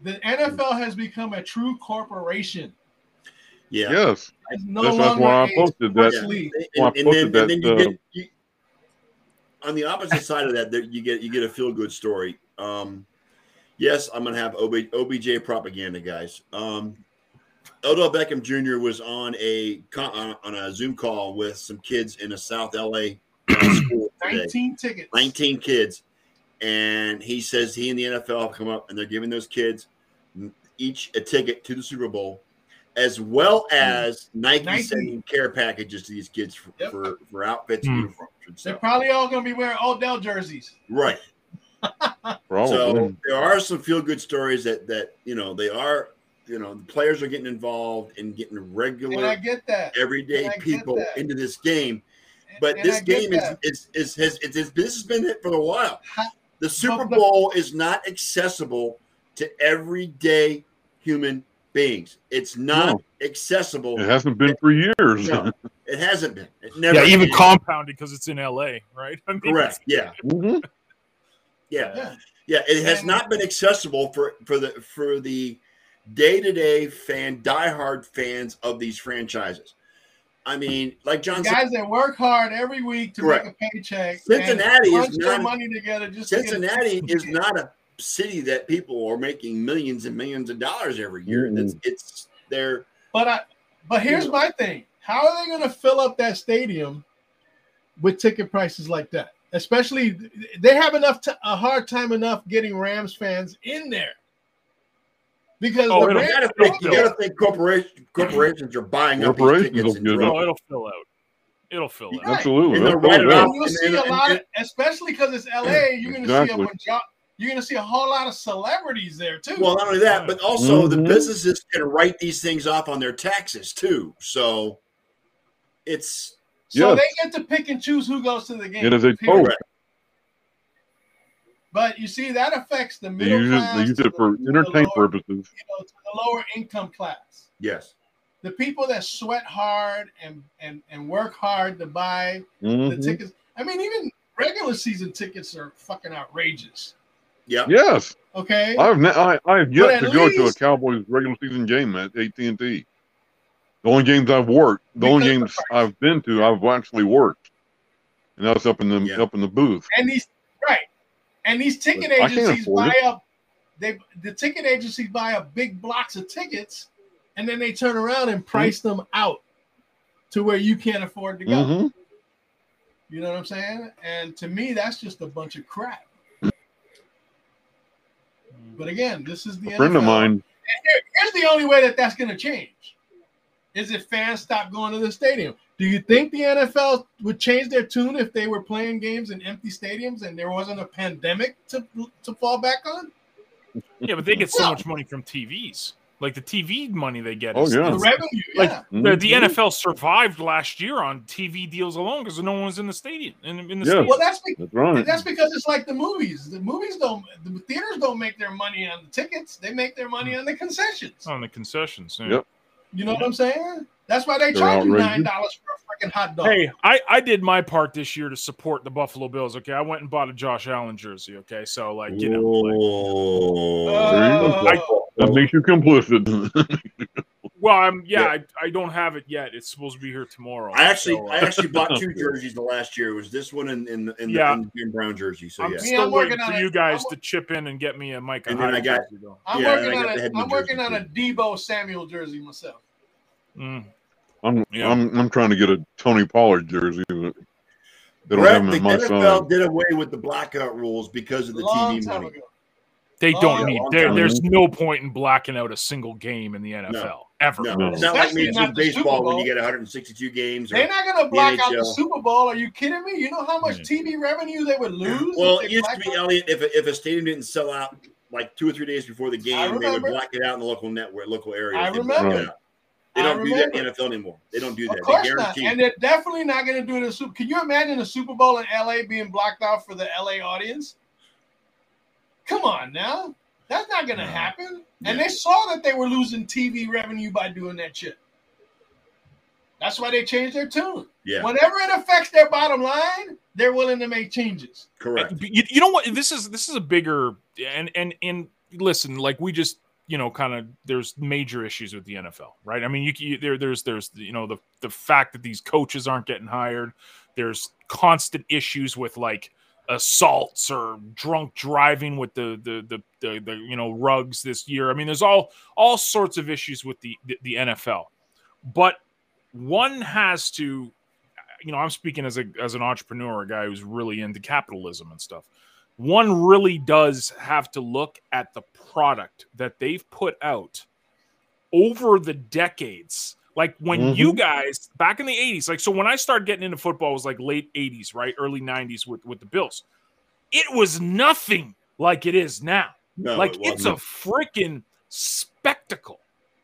The NFL has become a true corporation. Yeah. Yes, no That's- that's why I a posted that. league. And, Well, I and then, posted and then that, you uh, get. You, on the opposite *laughs* side of that, there you get you get a feel good story. Um, yes, I'm gonna have OB, OBJ propaganda, guys. Um, Odell Beckham Jr. was on a on on a Zoom call with some kids in a South LA school today. 19 tickets. 19 kids, and he says he and the NFL have come up and they're giving those kids each a ticket to the Super Bowl, as well as Nike, Nike. sending care packages to these kids for Yep. for, for outfits and Hmm. uniforms. And They're probably all going to be wearing Odell jerseys. Right. *laughs* So there are some feel good stories that that you know they are you know the players are getting involved and getting And I regular get that. everyday and I get people that. into this game. But And I this game is, that. is is has it's, it's, this has been it for a while. The Super Bowl is not accessible to everyday human beings. It's not No. accessible. it hasn't been for years. No. *laughs* It hasn't been. It never. Yeah, even has. compounded because it's in LA, right? I mean, Correct. Yeah. Mhm. Yeah. Yeah. Yeah. It has not been accessible for for the for the day to day fan, diehard fans of these franchises. I mean, like The John said, guys that work hard every week to Correct. make a paycheck. Cincinnati and is not- money together just to get a- Cincinnati is *laughs* not a city that people are making millions and millions of dollars every year. Mm. It's it's they're But I but here's my thing. How are they going to fill up that stadium with ticket prices like that? Especially they have enough t- a hard time enough getting Rams fans in there. Because Oh, the you Rams, gotta think you gotta think corporation corporations are buying up these Corporations tickets will and it. droves. It'll fill out. It'll fill out. Right. Absolutely. And That's they'll write all it it off. is. you'll see and- a lot and- of, especially because it's LA. You're going to see a Exactly. Major- you're going to see a whole lot of celebrities there too. Well, not only that, but also the Mhm. businesses can write these things off on their taxes too. So it's so yes. they get to pick and choose who goes to the game. It is a period. But you see, that affects the They middle use it, class. they use it for the- to the entertainment lower- purposes. you know, to the lower income class. yes. The people that sweat hard and and and work hard to buy the Mhm. tickets. I mean, even regular season tickets are fucking outrageous. Yep. Yes, Okay, I've ne- I, I've yet to go to a Cowboys regular season game at AT and T. The only games I've worked, the only Because of games the. I've been to, I've actually worked, and that's up in the Yeah. up in the booth. and these right, and these ticket But agencies buy it. up. They the ticket agencies buy up big blocks of tickets, and then they turn around and price them out to where you can't afford to go. Mhm. You know what I'm saying? And to me, that's just a bunch of crap. But again, this is the A friend of mine, And here's the only way that that's going to change: is if fans stop going to the stadium. Do you think the NFL would change their tune if they were playing games in empty stadiums and there wasn't a pandemic to to fall back on? Yeah, but they get so much money from TVs. Like the TV money they get. Oh, yeah. The is- revenue, Like, yeah. The, the. NFL survived last year on TV deals alone because no one was in the stadium. In, in the Yeah. stadium. Well, that's be- that's right. that's because it's like the movies. The movies don't, the theaters don't make their money on the tickets. They make their money on the concessions. on the concessions. yeah. Yep. You know what I'm saying? That's why they They're charge you nine dollars for a freaking hot dog. Hey, I, I did my part this year to support the Buffalo Bills. Okay, I went and bought a Josh Allen jersey. Okay, so like you know, like. There you go. Uh, That makes you complicit. well, I'm yeah, Yeah. I, I don't have it yet. It's supposed to be here tomorrow. I actually, so, uh, I actually bought two *laughs* jerseys the last year. It was this one and in, in, in, Yeah. the, in the Jim Brown jersey. So I'm yeah, Me, still I'm waiting for you guys I'm- to chip in and get me a Mike. And then I got, jersey, I'm Yeah, and I working got on the a, Hedman I'm working jersey, on a Deebo Samuel jersey myself. Mm. I'm, Yeah. I'm I'm trying to get a Tony Pollard jersey, but they don't Brett, have him the in my NFL size. did away with the blackout rules because of the Long TV time money. ago. They don't yeah, need. long There, there's no point in blacking out a single game in the NFL ever. No, No. it's not like Especially Major not League Baseball when you get 162 games. They're not going to block out the Super Bowl. Are you kidding me? You know how much Yeah. TV revenue they would lose? well, it used to be blacked out- Eliot. If a, if a stadium didn't sell out like two or three days before the game, they would remember. black it out in the local network, local area. I They black it remember. Out. They don't do that in the. NFL anymore. They don't do that. Of course they not. And they're definitely not going to do it in the Super. Can you imagine a Super Bowl in LA being blocked out for the LA audience? Come on now. That's not going to No. happen. And they saw that they were losing TV revenue by doing that shit. That's why they changed their tune. yeah, Whenever it affects their bottom line, they're willing to make changes. correct. You, you know what? This is this is a bigger and and and listen, like we just you know, kind of there's major issues with the NFL, right? I mean, you, you there there's there's you know the the fact that these coaches aren't getting hired. There's constant issues with like assaults or drunk driving with the the the the, the you know Ruggs this year. I mean, there's all all sorts of issues with the, the the NFL, but one has to, you know, I'm speaking as a as an entrepreneur, a guy who's really into capitalism and stuff. One really does have to look at the product that they've put out over the decades. Like when you guys back in the 80s, like so when I started getting into football it was like late 80s, right? Early 90s with, with the Bills. It was nothing like it is now. No, like it it's a freaking spectacle.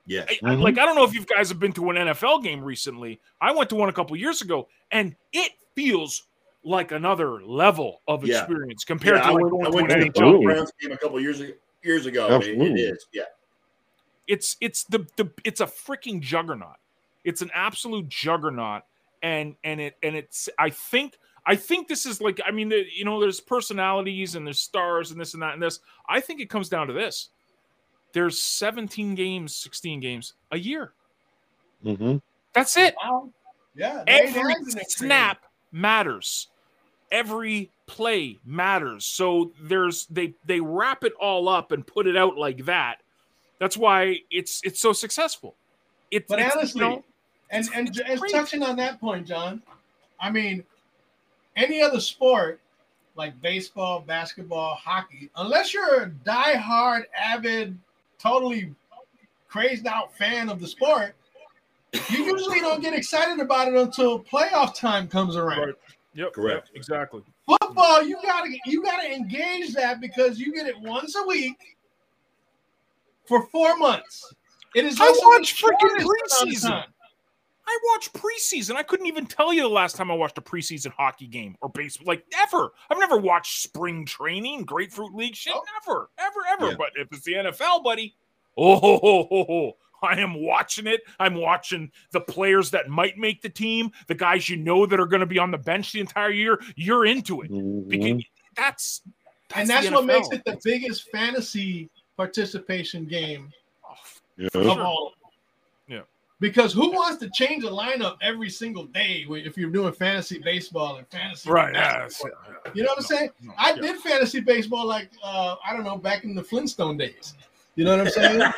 Yeah. I- Mhm. like I don't know if you guys have been to an NFL game recently. I went to one a couple years ago, and it feels like another level of Yeah. experience compared Yeah, to I like went, going I went to the NHL. Absolutely. Browns game a couple years ago. Years ago, It- it Absolutely. Yeah, It's it's the the it's a freaking juggernaut. It's an absolute juggernaut, and and it and it's I think. I think this is like I mean, you know, there's personalities and there's stars and this and that and this. I think it comes down to this: there's 17 games, 16 games a year. hmm That's it. Yeah. every it snap matters every play matters so there's they they wrap it all up and put it out like that that's why it's it's so successful it, But it's, honestly, you know, And It's- and it's just touching on that point, John. I mean, any other sport like baseball, basketball, hockey, unless you're a diehard, avid, totally crazed out fan of the sport, you usually don't get excited about it until playoff time comes around. Right. Yep Correct. yep, exactly Football, you gotta you gotta engage that because you get it once a week for four months. It is I also watch freaking shortest amount of preseason. i watch preseason i couldn't even tell you the last time i watched a preseason hockey game or baseball like ever i've never watched spring training grapefruit league shit Nope. never ever ever Yeah. but if it's the nfl buddy oh ho, ho, ho, ho. I am watching it. I'm watching the players that might make the team, the guys you know that are going to be on the bench the entire year. You're into it because that's, and that's that's what makes it the biggest fantasy participation game Oh, Yeah. of Sure. all. Yeah. Because who wants to change a lineup every single day if you're doing fantasy baseball and fantasy? right. Yeah, basketball? that's- You know what I'm No, saying? no, I yeah. did fantasy baseball like uh, I don't know back in the Flintstone days. You know what I'm saying? *laughs*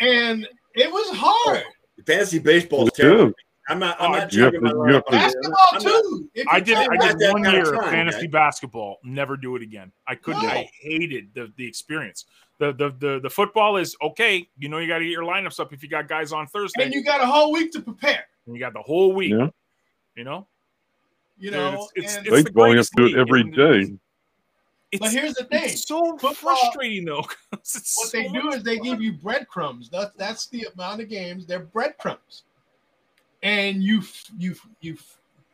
and it was hard. Fantasy baseball is terrible. I'm not. I'm Oh, not you have changing my to- you lineup. have to- I'm Basketball not- too. I did. I did one year of fantasy okay? basketball. Never do it again. I couldn't. No. I hated the the experience. The, the the the football is okay. You know you got to get your lineups up if you got guys on Thursday, and you got a whole week to prepare. and you got the whole week. Yeah. You know, You Dude, know, it's- it's- and, it's- the Baseball, you have to do it every day. every and day. It's, but here's the thing: so Football- frustrating though. what so they do is they give you breadcrumbs. That's that's the amount of games. They're breadcrumbs, and you you you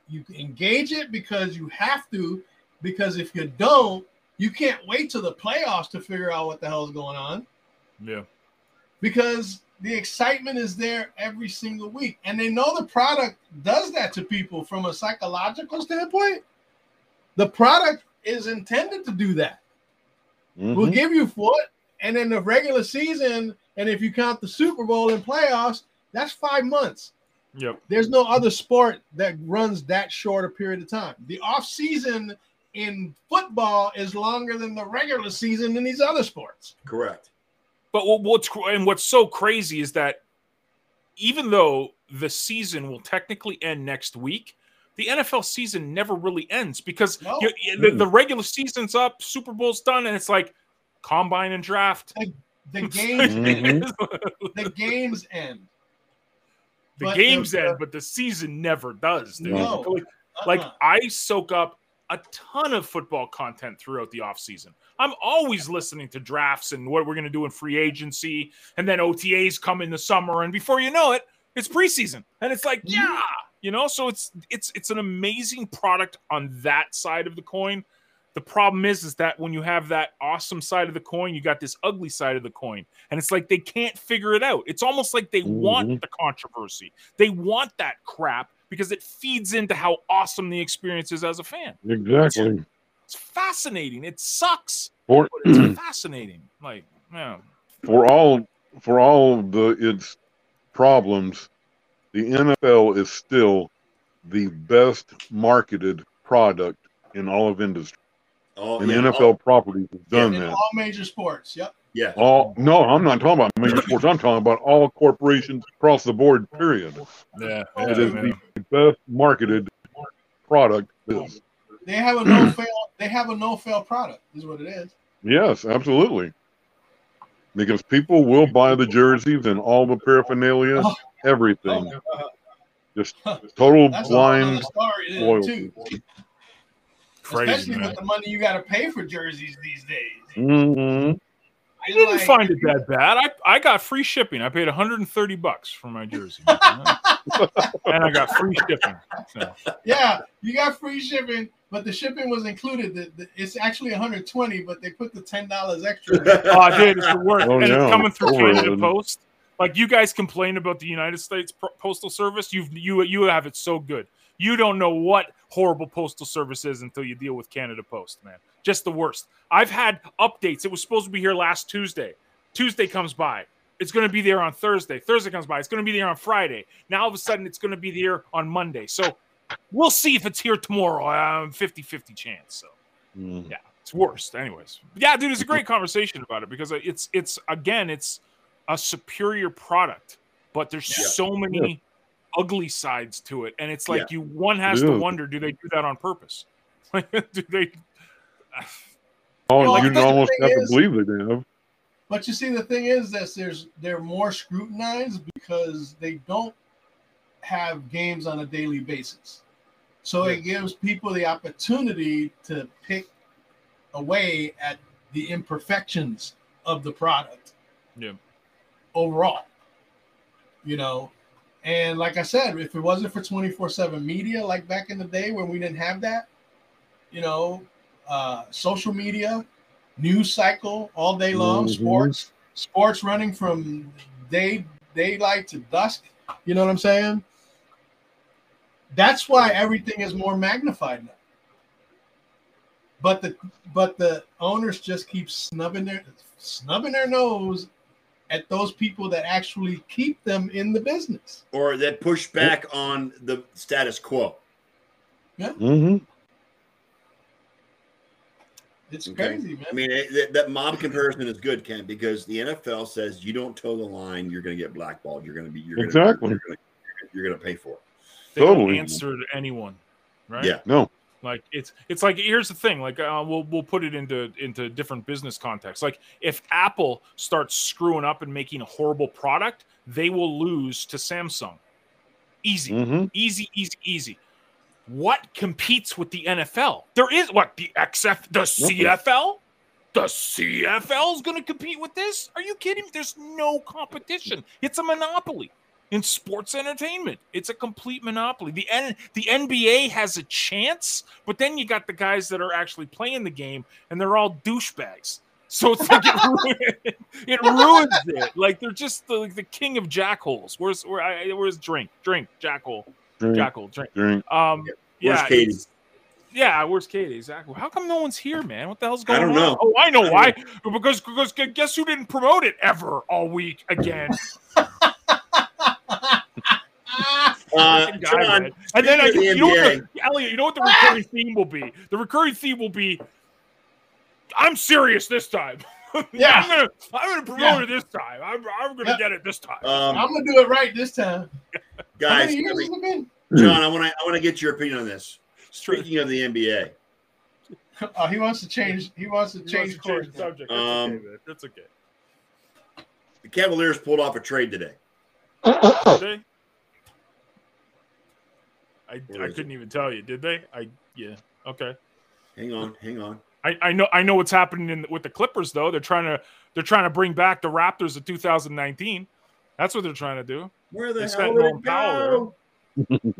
you engage it because you have to. Because if you don't, you can't wait till the playoffs to figure out what the hell is going on. yeah. Because the excitement is there every single week, and they know the product does that to people from a psychological standpoint. The product is intended to do that. We'll Mhm. give you foot, and in the regular season, and if you count the Super Bowl and playoffs, that's five months. Yep. There's no other sport that runs that short a period of time. The off season in football is longer than the regular season in these other sports. Correct. But what's and what's so crazy is that even though the season will technically end next week, the NFL season never really ends because No. you- you- the, the regular season's up, Super Bowl's done, and it's like combine and draft. The *laughs* games, Mhm. the games end. the But games the- end, but the season never does. dude. No. Like, like Uh-uh. I soak up a ton of football content throughout the offseason. I'm always listening to drafts and what we're going to do in free agency, and then OTAs come in the summer, and before you know it, it's preseason, and it's like, yeah, you know. So it's it's it's an amazing product on that side of the coin. The problem is, is that when you have that awesome side of the coin, you got this ugly side of the coin, and it's like they can't figure it out. It's almost like they want Mhm. the controversy. They want that crap because it feeds into how awesome the experience is as a fan. Exactly. It's fascinating. It sucks, For, but it's *clears throat* fascinating. Like, Yeah. for all for all the its problems, the NFL is still the best marketed product in all of industry. Oh, And yeah. NFL properties have done In that. all major sports. Yep. Yeah. All no, I'm not talking about major *laughs* sports. I'm talking about all corporations across the board. Period. Yeah. It is the best marketed product. Is. They have a no fail. They have a no fail product. Is what it is. Yes, absolutely. Because people will buy the jerseys and all the paraphernalia, Oh. everything. Oh, Just total that's blind other story then, loyalty. too. Crazy, Especially man. with the money you got to pay for jerseys these days. hmm I didn't find it that bad. I, I got free shipping. I paid 130 bucks for my jersey, *laughs* and I got free shipping. So, Yeah, you got free shipping, but the shipping was included. The, the, it's actually 120, but they put the ten dollars extra. *laughs* oh, dude, it's the worst. Oh, and yeah. it's coming through Overload. Canada Post. Like you guys complain about the United States Postal Service, you've you you have it so good. You don't know what horrible postal service is until you deal with Canada Post, man. Just the worst. I've had updates. It was supposed to be here last Tuesday. Tuesday comes by. It's going to be there on Thursday. Thursday comes by. It's going to be there on Friday. Now all of a sudden it's going to be there on Monday. So we'll see if it's here tomorrow. Um, 50-50 chance. So Mm. yeah, it's worst. Anyways, yeah, dude, it's a great conversation about it because it's it's again, it's a superior product, but there's Yeah. so many ugly sides to it, and it's like you one has It to wonder: do they do that on purpose? *laughs* Do they? Oh, Well, you almost have is- to believe they have. But you see, the thing is that there's they're more scrutinized because they don't have games on a daily basis. So it gives people the opportunity to pick away at the imperfections of the product. Yeah. Overall, you know, and like I said, if it wasn't for 24 7 media, like back in the day when we didn't have that, you know, uh, social media, news cycle all day long, Mhm. sports, sports running from day daylight to dusk. You know what I'm saying? That's why everything is more magnified now. But the but the owners just keep snubbing their snubbing their nose at those people that actually keep them in the business. Or that push back on the status quo. hmm It's Okay. crazy, man. I mean, it, that, that mob comparison is good, Ken, because the NFL says you don't toe the line, you're going to get blackballed. You're going to be you're Exactly. Gonna, you're, gonna, you're to pay for it. They don't Totally. answer to anyone, right? Yeah. No. Like it's it's like here's the thing. Like uh, we'll we'll put it into into different business contexts. Like if Apple starts screwing up and making a horrible product, they will lose to Samsung. Easy. hmm easy, easy, easy. What competes with the NFL? There is what the XF, the CFL, the CFL is going to compete with this. Are you kidding? There's no competition. It's a monopoly in sports entertainment. It's a complete monopoly. The N, the NBA has a chance, but then you got the guys that are actually playing the game, and they're all douchebags. So it's like it, *laughs* ruins, it ruins it. Like they're just the, like the king of jackholes. Where's where? I, where's drink? Drink jackhole. Drink, Jackal, drink. drink. Um, Where's yeah, Katie? Yeah, where's Katie? Exactly. How come no one's here, man? What the hell's going don't on? know. Oh, I know why. Because because guess who didn't promote it ever all week again? *laughs* *laughs* Uh, guy, John. And then I, speaking of you know what the, Eliot, you know what the recurring theme will be? The recurring theme will be, I'm serious this time. *laughs* Yeah. I'm gonna I'm gonna promote Yeah. it this time. I'm, I'm gonna Yeah. get it this time. um, I'm gonna do it right this time. How guys, many years has it been? John, I want to I want to get your opinion on this. Sure. Speaking of the NBA, *laughs* Oh, he wants to change. He wants to He wants change to course. the subject. That's Um, okay, man. That's okay. the Cavaliers pulled off a trade today. Did they? I, I couldn't even tell you. Did they? I yeah. Okay. Hang on, hang on. I, I know I know what's happening in, with the Clippers though. They're trying to they're trying to bring back the Raptors of 2019. That's what they're trying to do. Where the They hell spent did it Powell go?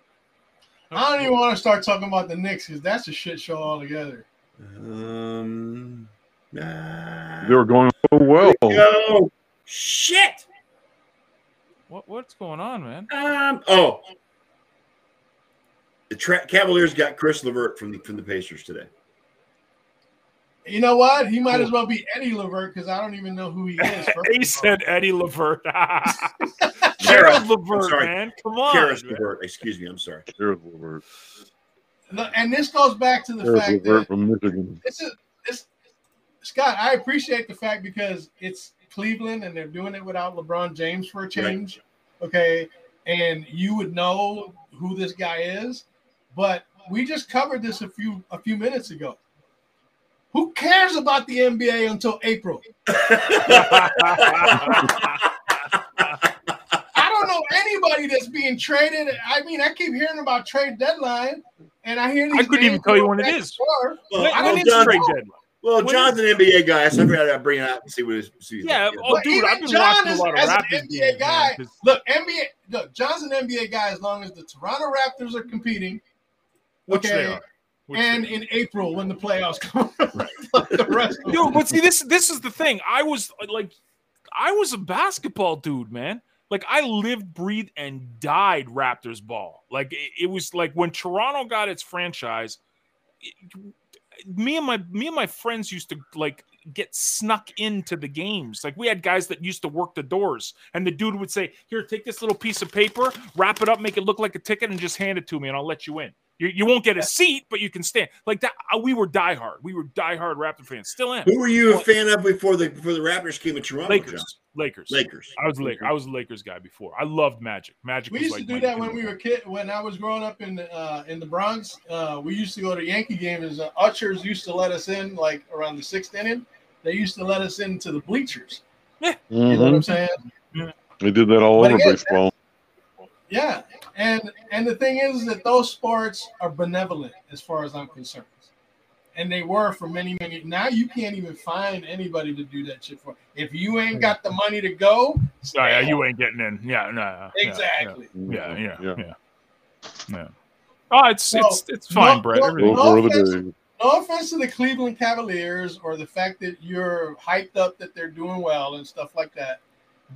I don't even want to start talking about the Knicks because that's a shit show altogether. Um, nah. They were going so well. Go. Shit. What what's going on, man? Um. Oh. The tra- Cavaliers got Chris Levert from the from the Pacers today. You know what? He might as well be Eddie Levert because I don't even know who he is. *laughs* first He said Eddie Levert. Kara, *laughs* Gerald Levert, man. Come on. Caris man. Levert, excuse me, I'm sorry. There's Levert. And this goes back to the There's fact Levert that from Michigan. this is this Scott. I appreciate the fact because it's Cleveland and they're doing it without LeBron James for a change. Okay, and you would know who this guy is, but we just covered this a few a few minutes ago. Who cares about the NBA until April? *laughs* I don't know anybody that's being traded. I mean, I keep hearing about trade deadline, and I hear these. I couldn't even tell you when it is. back is. and. Well, when, I when don't is John- trade deadline? Well, When John's an NBA guy, so I figured I'd bring it out and see what his. See his Yeah, yeah. oh, But dude, even I've been John watching a is- lot of as an NBA games, guy, man, 'cause- Look, NBA. Look, John's an NBA guy as long as the Toronto Raptors are competing, which they okay, are. Which and are. in April when the playoffs come. *laughs* like the rest of Dude, but see, this this is the thing. I was like, I was a basketball dude, man. Like I lived, breathed, and died Raptors ball. Like it, it was like when Toronto got its franchise. it- me and my me and my friends used to like get snuck into the games. Like we had guys that used to work the doors, and the dude would say, "Here, take this little piece of paper, wrap it up, make it look like a ticket, and just hand it to me, and I'll let you in." You, you won't get a seat, but you can stand. Like that, uh, we were diehard. We were diehard Raptor fans. Still am. Who were you a fan of before the before the Raptors came to Toronto? Lakers. John? Lakers. Lakers. I was a Laker. I was a Lakers guy before. I loved Magic. Magic. We was used like to do that when we were kid. When I was growing up in the uh, in the Bronx, uh, we used to go to Yankee games. Uh, ushers used to let us in like around the sixth inning. They used to let us into the bleachers. Yeah, You know what. I'm saying? They did that all But over again, baseball. Yeah, and and the thing is that those sports are benevolent as far as I'm concerned, and they were for many many. Now you can't even find anybody to do that shit for. If you ain't got the money to go, Oh, yeah, you ain't getting in. Yeah, no. yeah, yeah, exactly. Yeah, yeah, mm-hmm. yeah. Yeah. yeah. Oh, it's No, it's it's fine, no, Brett. no, Everything- Those were the offense- No offense to the Cleveland Cavaliers or the fact that you're hyped up that they're doing well and stuff like that,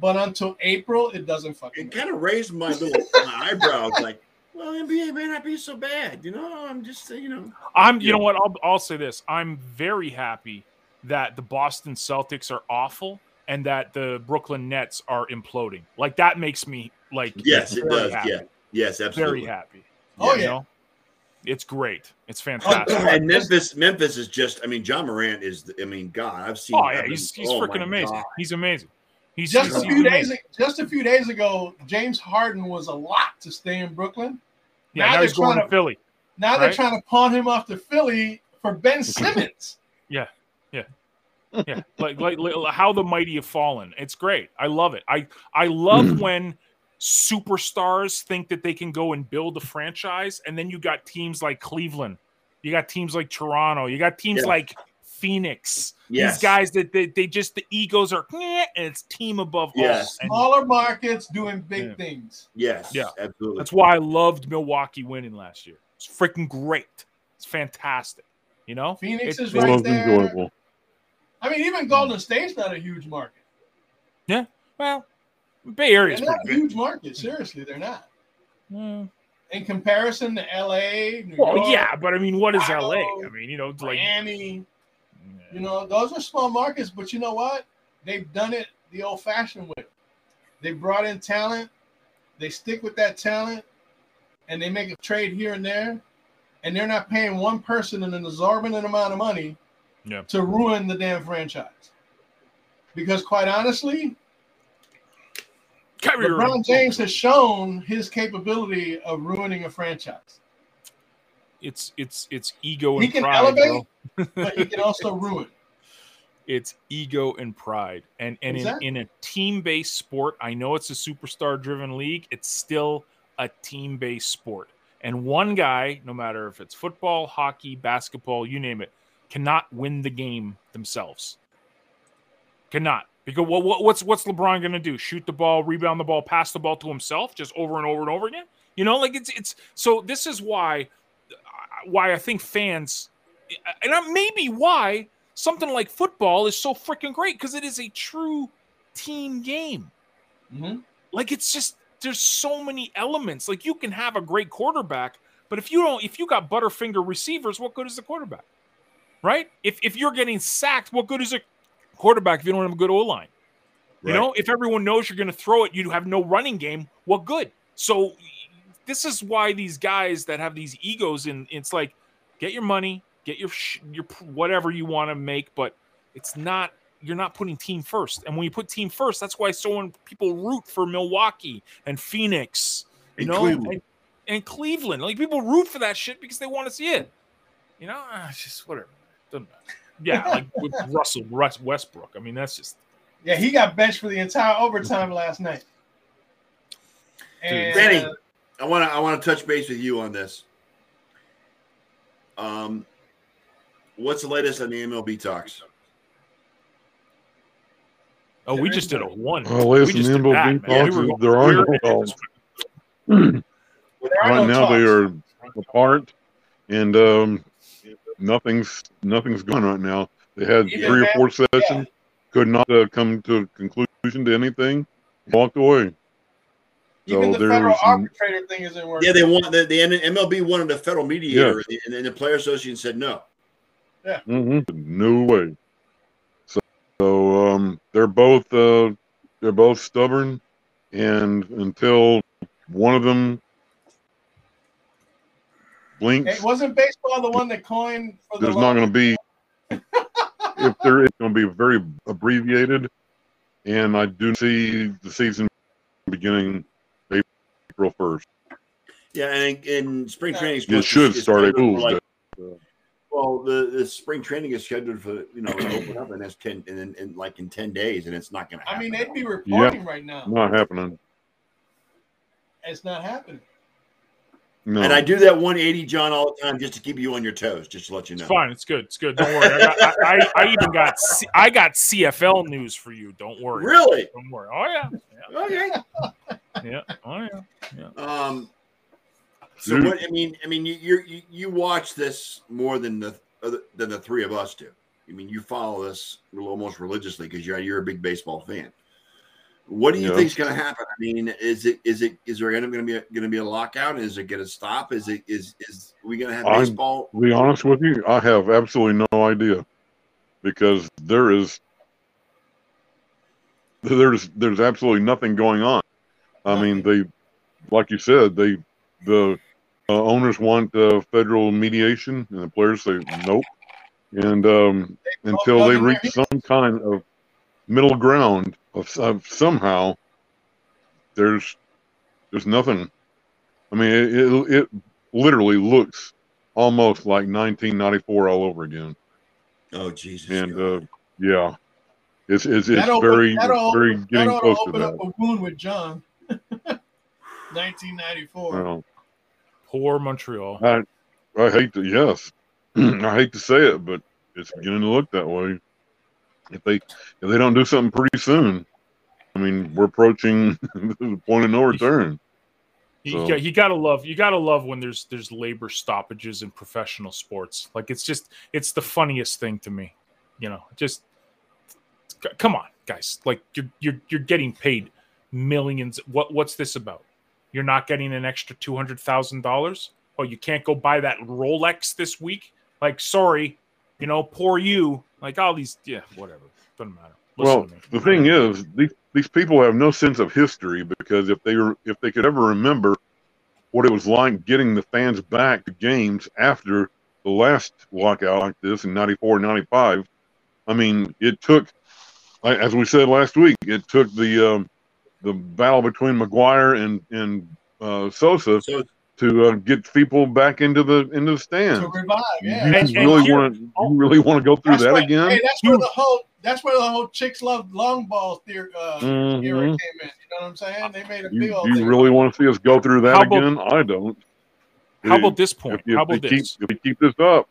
but until April, it doesn't fucking. It kind of raised my little my eyebrows, like, well, NBA may not be so bad, you know. I'm just, uh, you know. I'm. You Yeah. know what? I'll I'll say this. I'm very happy that the Boston Celtics are awful and that the Brooklyn Nets are imploding. Like that makes me like Yes, it does. happy. Yeah. Yes, absolutely. very happy. Oh You yeah, know? It's great. It's Oh, fantastic. And Memphis, Memphis is just. I mean, Ja Morant is. I mean, God, I've seen. Oh I yeah, mean, he's he's oh, freaking amazing. God. He's amazing. He's just he's, a few days. amazing. Just a few days ago, James Harden was a lot to stay in Brooklyn. Yeah, now now, they're he's going trying to to- Philly. Now they're trying to pawn him off to Philly for Ben *laughs* Simmons. Yeah, yeah, yeah, like, like like how the mighty have fallen. It's great. I love it. I I love *clears throat* when superstars think that they can go and build a franchise, and then you got teams like Cleveland, you got teams like Toronto, you got teams Yeah. like Phoenix. Yes. These guys that they, they just the egos are and it's team above Yes. all. And Smaller markets doing big Yeah. things. Yes. Yeah. Absolutely. that's why I loved Milwaukee winning last year. It's freaking great. It's fantastic. You know, Phoenix It- is It right there. enjoyable. I mean, even Golden State's not a huge market. Yeah. Well, Bay Area's They're not a huge market. Seriously, they're not. big. Mm. In comparison to LA, New Well, York, yeah, but I mean, what is Chicago, LA? I mean, you know, like Miami, you know, those are small markets, but you know what? They've done it the old fashioned way. They brought in talent, they stick with that talent, and they make a trade here and there, and they're not paying one person an exorbitant amount of money Yeah. to ruin the damn franchise. Because quite honestly, Kyrie. LeBron James has shown his capability of ruining a franchise. It's it's it's ego He and can pride, elevate, *laughs* but he can also ruin. It's ego and pride, and and Exactly. in, in a team based sport, I know it's a superstar driven league. It's still a team based sport, and one guy, no matter if it's football, hockey, basketball, you name it, cannot win the game themselves. Cannot because what, what what's what's LeBron gonna do? Shoot the ball, rebound the ball, pass the ball to himself, just over and over and over again? You know, like it's it's so. This is why why I think fans, and maybe why something like football is so freaking great because it is a true team game. Mhm. Like it's just there's so many elements. Like you can have a great quarterback, but if you don't, if you got butterfinger receivers, what good is the quarterback? right? If if you're getting sacked, what good is a quarterback if you don't have a good O line? You know, if everyone knows you're going to throw it, you have no running game. What good? So this is why these guys that have these egos and it's like get your money, get your sh- your p- whatever you want to make, but it's not you're not putting team first. And when you put team first, that's why so many people root for Milwaukee and Phoenix, you And know, Cleveland. and, and Cleveland. Like people root for that shit because they want to see it. You know, Ah, it's just whatever. Doesn't matter. Yeah, like *laughs* with Russell Russ Westbrook. I mean, that's just Yeah, he got benched for the entire overtime last night. And Benny, uh, I want to I want to touch base with you on this. Um, what's the latest on the MLB talks? Oh, we just did a one. Well, we listen, just did MLB that, talks, We there are no talks. right no now they are apart, and um, nothing's nothing's going right now. They had Even three or four sessions, could not uh, come to a conclusion to anything, walked away. Even So the federal arbitrator thing isn't working. Yeah, they want the, the MLB wanted a federal mediator, and then the player association said no. hmm No way. So, so um, they're both uh, they're both stubborn, and until one of them blinks, Hey, wasn't baseball the one that coined for the there's not going to be *laughs* if there is going to be very abbreviated and i do see the season beginning april 1st Yeah, and in spring training, it should is start scheduled april like, well, the, the spring training is scheduled for you know to open up, and that's ten and in, in like in ten days, and it's not going to I mean, they'd be reporting right now. not happening It's not happening. no And I do that 180, John, all the time just to keep you on your toes, just to let you know. It's fine. It's good. It's good. Don't worry. I, got, I, I, I even got C, I got CFL news for you. Don't worry. Really? Don't worry. Oh yeah. Okay. Yeah. yeah. Oh yeah. So what? I mean, I mean, you you you- watch this more than the other than the three of us do. I mean, you follow this almost religiously because you're you're a big baseball fan. What do you Yeah. think is going to happen? I mean, is it is it is there going to be going to be a lockout? Is it going to stop? Is it is is we going to have I'm- baseball? to be honest with you i have absolutely no idea because there is there's there's absolutely nothing going on i mean they like you said they the uh, owners want uh, federal mediation and the players say nope and um, until they reach their some kind of middle ground of, of somehow there's there's nothing i mean it, it, it literally looks almost like 1994 all over again Oh Jesus! and uh, yeah it's it's, it's That'll- very that'll- very That getting ought to close to open that up a wound with John. *laughs* 1994. Well, Poor Montreal. I I hate to yes, *clears throat* I hate to say it, but it's beginning to look that way. If they if they don't do something pretty soon, I mean, we're approaching *laughs* the point of no return. You, So- got, you gotta love you gotta love when there's there's labor stoppages in professional sports. Like it's just it's the funniest thing to me. You know, just c- come on, guys. Like you're you're you're getting paid millions. What what's this about? You're not getting an extra two hundred thousand dollars. Oh, you can't go buy that Rolex this week. Like, sorry, you know, poor you. Like all these, yeah, whatever. Doesn't matter. Listen Well, the thing is, these these people have no sense of history because if they were if they could ever remember what it was like getting the fans back to games after the last lockout like this in 94 95 i mean it took as we said last week it took the um, the battle between McGwire and and uh, sosa so to uh, get people back into the into the stands To revive, yeah. you And- and really want to you really want to go through that where- again Hey, that's where the whole that's where the whole chicks love long balls theory, uh, Mhm. era came in. You know what I'm saying? They made a big You, old you thing. really want to see us go through that How about- again? I don't. How If- about this point? if, if How about keep, this? If we keep this up,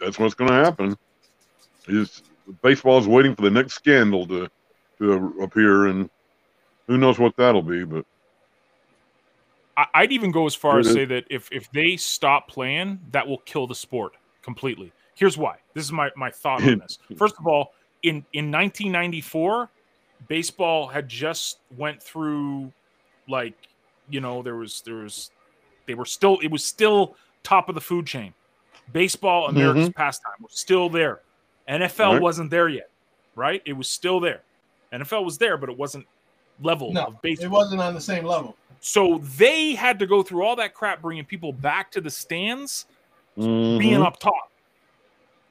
that's what's going to happen. Is baseball is waiting for the next scandal to to appear, and who knows what that'll be? But I'd even go as far as say that if if they stop playing, that will kill the sport completely. Here's why. This is my my thought on this. *laughs* First of all, in in 1994, baseball had just went through like you know there was there was they were still it was still top of the food chain. Baseball, mm-hmm. America's pastime, was still there. NFL Right. wasn't there yet, right? It was still there. NFL was there, but it wasn't level No, of baseball. It wasn't on the same level. So they had to go through all that crap, bringing people back to the stands, Mhm. being up top.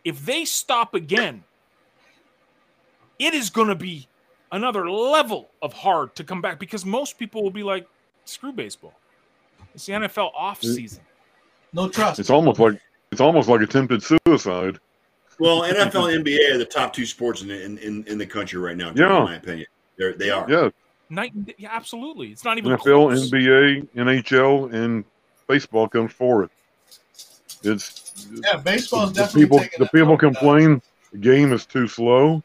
If they stop again, it is going to be another level of hard to come back because most people will be like, "Screw baseball." It's the NFL off season. No trust. It's almost like it's almost like attempted suicide. Well, NFL and NBA are the top two sports in the, in, in, in the country right now. Yeah. in my opinion, They're, they are. Yeah, Night and day, yeah, absolutely. It's not even NFL, close. NBA, NHL, and baseball comes forward. It's yeah, baseball's the definitely people. The people over now. complain the game is too slow.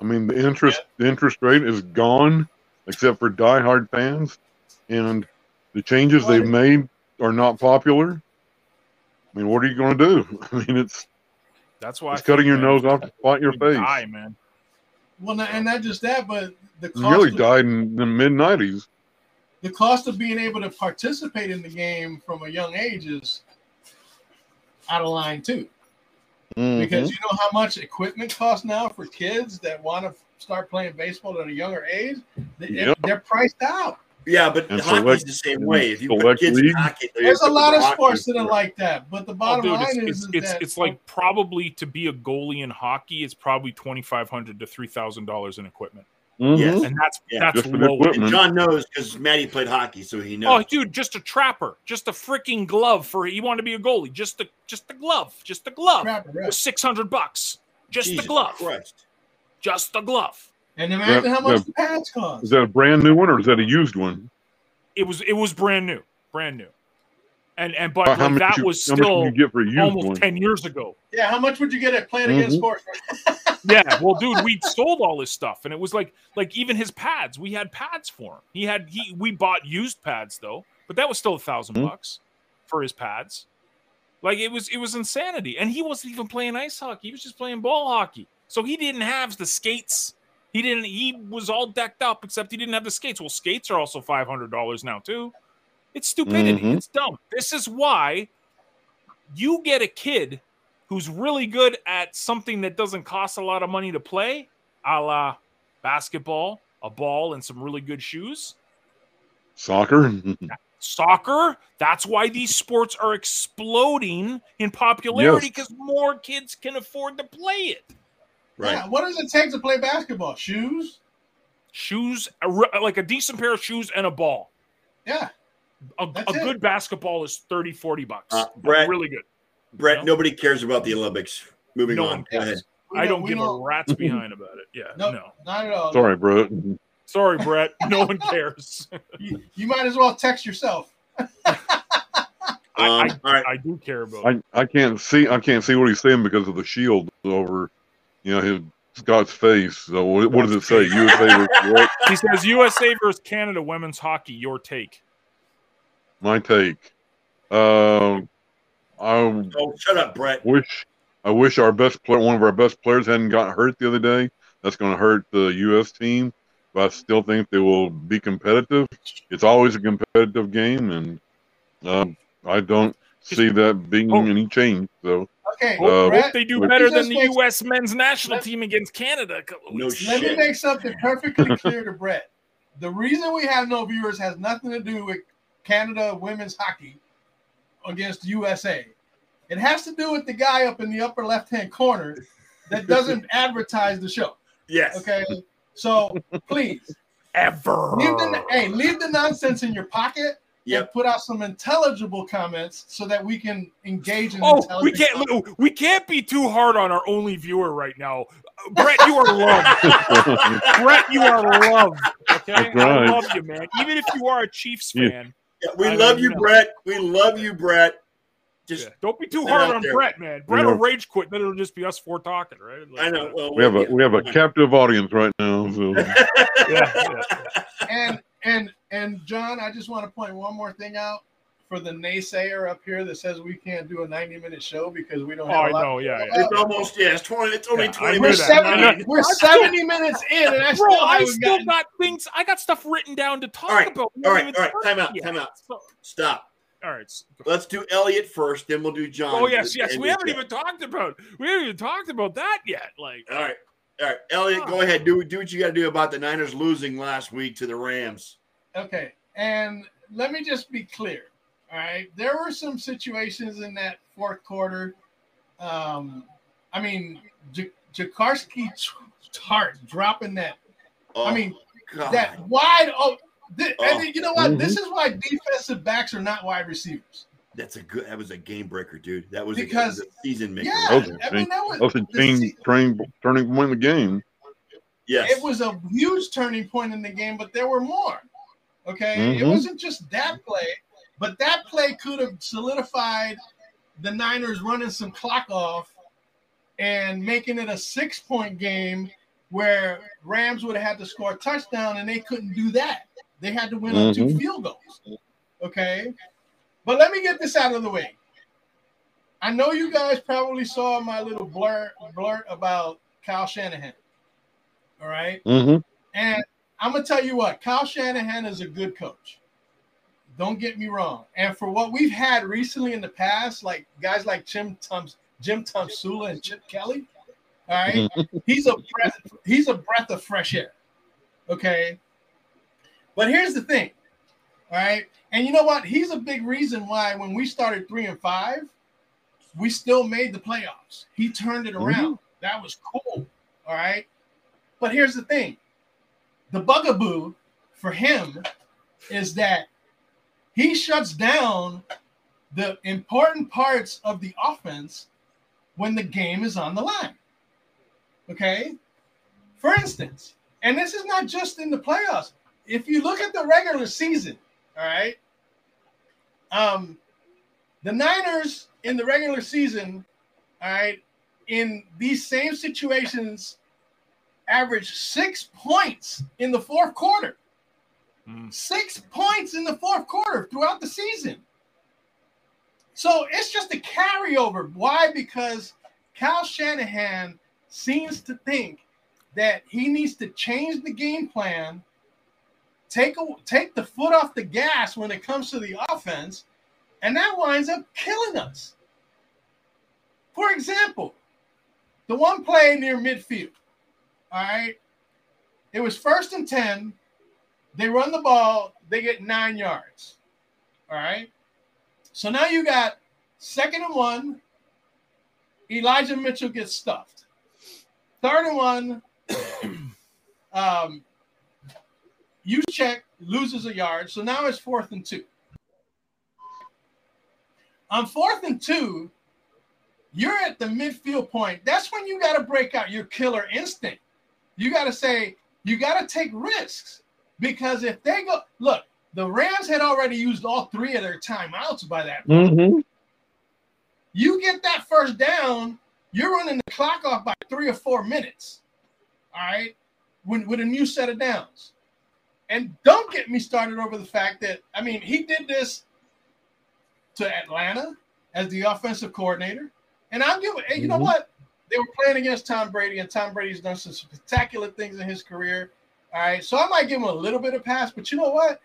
I mean, the interest the interest rate is gone, except for diehard fans, and the changes they've made are not popular. I mean, what are you going to do? *laughs* I mean, it's That's why it's I cutting think, your man, nose off to spite your face. Die, man. Well, not, and not just that, but the He cost nearly of, died in the mid '90s. the cost of being able to participate in the game from a young age is out of line too. Mm-hmm. Because you know how much equipment costs now for kids that want to start playing baseball at a younger age. They, Yep. They're priced out. Yeah, but And hockey's select- the same way. If you put select kids in league. hockey, There's a lot of sports that are like that, but the Oh, bottom dude, line it's, is, it's, is it's, that it's like probably to be a goalie in hockey, it's probably twenty five hundred to three thousand dollars in equipment, Mhm. Yes. and that's Yeah, that's just low. And John knows because Maddie played hockey, so he knows. Oh, dude, just a trapper, just a freaking glove for he wanted to be a goalie, just a just a glove, just a glove crap, right? six hundred bucks, just Jesus the glove, Christ. just the glove. And imagine Yeah, how much yeah. the pads cost. Is that a brand new one or is that a used one? It was it was brand new, brand new, and and but How like, that you- was still you get for a almost one? ten years ago. Yeah, how much would you get at playing against Mhm. sports? *laughs* yeah well dude we sold all his stuff and it was like like even his pads we had pads for him he had he we bought used pads though but that was still a 1000 Mhm. bucks for his pads like it was it was insanity and he wasn't even playing ice hockey he was just playing ball hockey so he didn't have the skates he didn't he was all decked up except he didn't have the skates well skates are also $500 now too it's stupidity Mhm. it's dumb this is why you get a kid who's really good at something that doesn't cost a lot of money to play, a la basketball, a ball, and some really good shoes. Soccer? *laughs* Soccer, that's why these sports are exploding in popularity Yes. because more kids can afford to play it. Right. Yeah, what does it take to play basketball? Shoes? Shoes, a re- like a decent pair of shoes and a ball. Yeah. A, a good basketball is 30, 40 bucks. Uh, Brett- really good. Brett, No. nobody cares about the Olympics. Moving No on. Go ahead. I don't we give a rat's behind about it. Yeah, No, no. not at all. Sorry, Brett. Sorry, Brett. No one cares. *laughs* You, you might as well text yourself. I, Um, I, all right. I do care about. I, I can't see I can't see what he's saying because of the shield over, you know, his Scott's face. So what, what does it say? USA versus *laughs* what? He says USA versus Canada women's hockey. Your take? My take. Um, I Oh, shut up, Brett. wish I wish our best player, one of our best players, hadn't got hurt the other day. That's going to hurt the U.S. team, but I still think they will be competitive. It's always a competitive game, and um, I don't see that being Oh. any change. So Okay, Uh, Brett, Hope they do better than the make- U.S. men's national team against Canada. a couple No weeks ago. let me make something *laughs* perfectly clear to Brett. The reason we have no viewers has nothing to do with Canada women's hockey against USA. It has to do with the guy up in the upper left hand corner that doesn't *laughs* advertise the show. Yes. Okay, so please Ever. leave the hey leave the nonsense in your pocket Yep. and put out some intelligible comments so that we can engage in Oh, we can't. conversation. We can't be too hard on our only viewer right now. Uh, Brett, you are loved. *laughs* Brett, you are loved. Okay, I love you, man. Even if you are a Chiefs fan, Yeah, we I love mean, you, no. Brett. We love you, Brett. Just yeah, don't be too hard on there. Brett, man. Brett Yeah. will rage quit. Then it'll just be us four talking, right? Like, I know. Well, we have a we have a captive audience right now. So *laughs* Yeah, yeah. and and and John, I just want to point one more thing out for the naysayer up here that says we can't do a 90 minute show because we don't Oh, have I a lot know. Yeah, yeah. It's almost yeah. It's twenty. It's only Yeah, twenty knew We're minutes. seventy. We're seventy minutes in, and I still Bro, I still gotten. got things. I got stuff written down to talk All right, about. We all haven't right, even all right. Time out, yet. time out. Stop. All right. Let's do Eliot first, then we'll do John. Oh yes, yes. We haven't guy. even talked about we haven't even talked about that yet. Like All right, all right, Eliot, go ahead. Do do what you got to do about the Niners losing last week to the Rams. Okay, and let me just be clear. All right, there were some situations in that fourth quarter. Um, I mean, J- Jaquiski Tartt dropping that. Oh, I mean, God. that wide. Oh, thi- Oh. and you know what? Mhm. This is why defensive backs are not wide receivers. That's a good. That was a game breaker, dude. That was, Because- a, that was a season maker. Yeah, That was a I mean that was That was a the chain, se- turning point in the game. Yes. it was a huge turning point in the game, but there were more. Okay, it Mhm. wasn't just that play, but that play could have solidified the Niners running some clock off and making it a six point game where Rams would have had to score a touchdown and they couldn't do that. They had to win on two Mhm. field goals. Okay, but let me get this out of the way. I know you guys probably saw my little blur blurt about Kyle Shanahan. All right. Mm-hmm. And I'm gonna tell you what, Kyle Shanahan is a good coach. Don't get me wrong. And for what we've had recently in the past, like guys like Jim Tums, Jim Tomsula and Chip Kelly, all right, he's a breath, he's a breath of fresh air. Okay. But here's the thing, all right. And you know what? He's a big reason why when we started three and five, we still made the playoffs. He turned it mm-hmm. around. That was cool. All right. But here's the thing the bugaboo for him is that he shuts down the important parts of the offense when the game is on the line. Okay? For instance, and this is not just in the playoffs. If you look at the regular season, all right, um, the Niners in the regular season, all right, in these same situations averaged six points in the fourth quarter. Mm. Six points in the fourth quarter throughout the season. So it's just a carryover. Why? Because Kyle Shanahan seems to think that he needs to change the game plan, take a, take the foot off the gas when it comes to the offense, and that winds up killing us. For example, the one play near midfield. All right. It was first and 10. They run the ball, they get nine yards. All right. So now you got second and one. Elijah Mitchell gets stuffed. Third and one. *clears throat* um, Juszczyk loses a yard. So now it's fourth and two. On fourth and two, you're at the midfield point. That's when you got to break out your killer instinct. You got to say, you got to take risks because if they go, look, the Rams had already used all three of their timeouts by that point. Mm-hmm. You get that first down, you're running the clock off by three or four minutes. All right, with, with a new set of downs. And don't get me started over the fact that, I mean, he did this to Atlanta as the offensive coordinator. And I'm giving, and you know Mhm. what? They were playing against Tom Brady, and Tom Brady's done some spectacular things in his career. All right. So I might give him a little bit of pass, but you know what?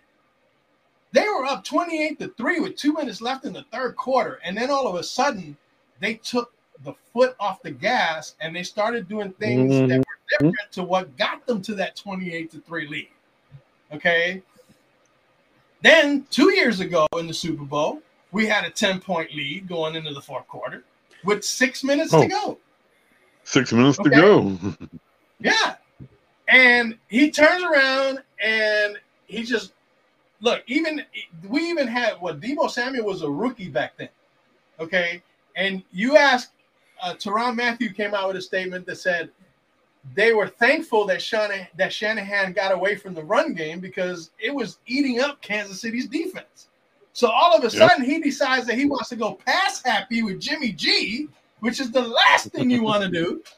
They were up 28 to 3 with two minutes left in the third quarter. And then all of a sudden, they took the foot off the gas and they started doing things that were different to what got them to that 28 to 3 lead. Okay. Then two years ago in the Super Bowl, we had a 10 point lead going into the fourth quarter with six minutes Oh. to go. Six minutes Okay. to go. *laughs* Yeah. And he turns around and he just look, even we even had what Deebo Samuel was a rookie back then. Okay. And you ask uh Tyrann Mathieu came out with a statement that said they were thankful that Shanahan, that Shanahan got away from the run game because it was eating up Kansas City's defense. So all of a Yep. sudden he decides that he wants to go pass happy with Jimmy G, which is the last thing you want to do. *laughs*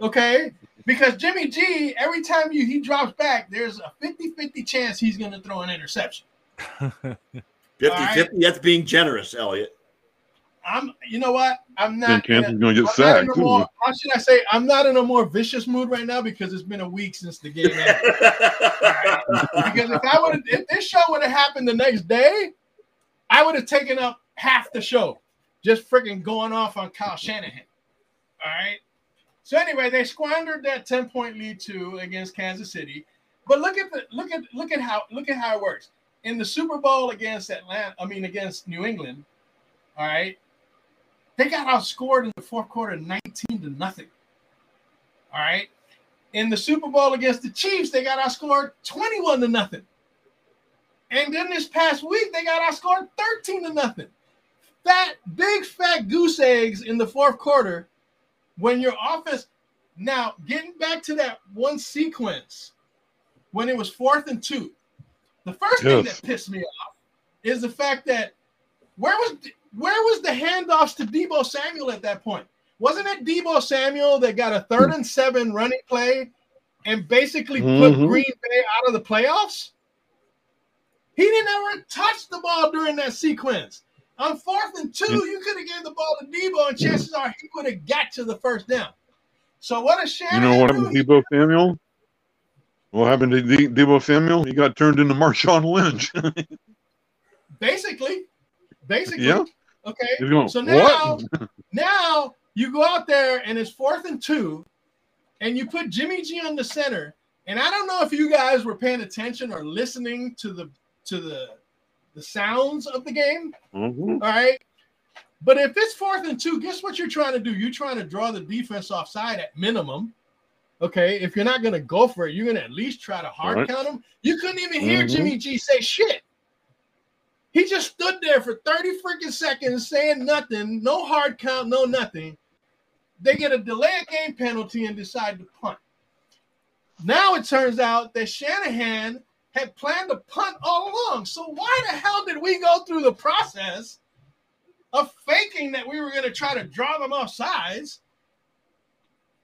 Okay? Because Jimmy G, every time you he drops back, there's a 50-50 chance he's gonna throw an interception. *laughs* 50 All 50. That's being generous, Eliot. I'm you know what? I'm Then not Kansas in is going to get I'm sacked. a too. more, how should I say I'm not in a more vicious mood right now because it's been a week since the game ended. *laughs* because if I would if this show would have happened the next day, I would have taken up half the show just freaking going off on Kyle Shanahan. All right. So anyway, they squandered that 10 point lead too against Kansas City. But look at the look at look at how look at how it works. In the Super Bowl against Atlanta, I mean against New England, all right, they got outscored in the fourth quarter 19 to nothing. All right. In the Super Bowl against the Chiefs, they got outscored 21 to nothing. And then this past week, they got outscored 13 to nothing. Fat, big fat goose eggs in the fourth quarter when your offense. Now, getting back to that one sequence when it was fourth and two, the first thing that pissed me off is the fact that where was where was the handoffs to Deebo Samuel at that point? Wasn't it Deebo Samuel that got a third and seven running play and basically put Mhm. Green Bay out of the playoffs? He didn't ever touch the ball during that sequence. On fourth and two, you could have gave the ball to Deebo, and chances are he would have got to the first down. So what a shame. You know what happened to Deebo Samuel? What happened to De- Deebo Samuel? He got turned into Marshawn Lynch. *laughs* Basically, basically. Yeah. Okay. Going, So now, now you go out there and it's fourth and two, and you put Jimmy G on the center. And I don't know if you guys were paying attention or listening to the to the the sounds of the game. Mhm. All right. But if it's fourth and two, guess what you're trying to do? You're trying to draw the defense offside at minimum. Okay. If you're not going to go for it, you're going to at least try to hard Right. count them. You couldn't even hear Mhm. Jimmy G say shit. He just stood there for 30 freaking seconds saying nothing, no hard count, no nothing. They get a delay of game penalty and decide to punt. Now it turns out that Shanahan had planned to punt all along. So why the hell did we go through the process of faking that we were going to try to draw them off sides?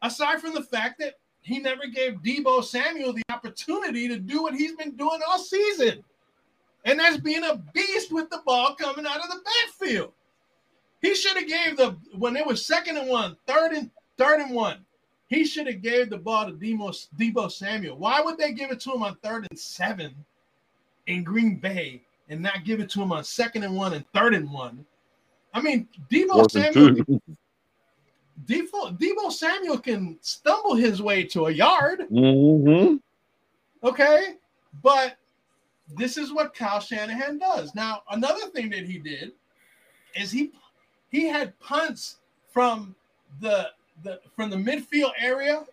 Aside from the fact that he never gave Deebo Samuel the opportunity to do what he's been doing all season. And that's being a beast with the ball coming out of the backfield. He should have gave the when it was second and one, third and third and one. He should have gave the ball to Deebo, Deebo Samuel. Why would they give it to him on third and seven in Green Bay and not give it to him on second and one and third and one? I mean, Deebo Fourth Samuel. *laughs* Deebo, Deebo Samuel can stumble his way to a yard. hmm Okay. But this is what Kyle Shanahan does. Now, another thing that he did is he he had punts from the the from the midfield area,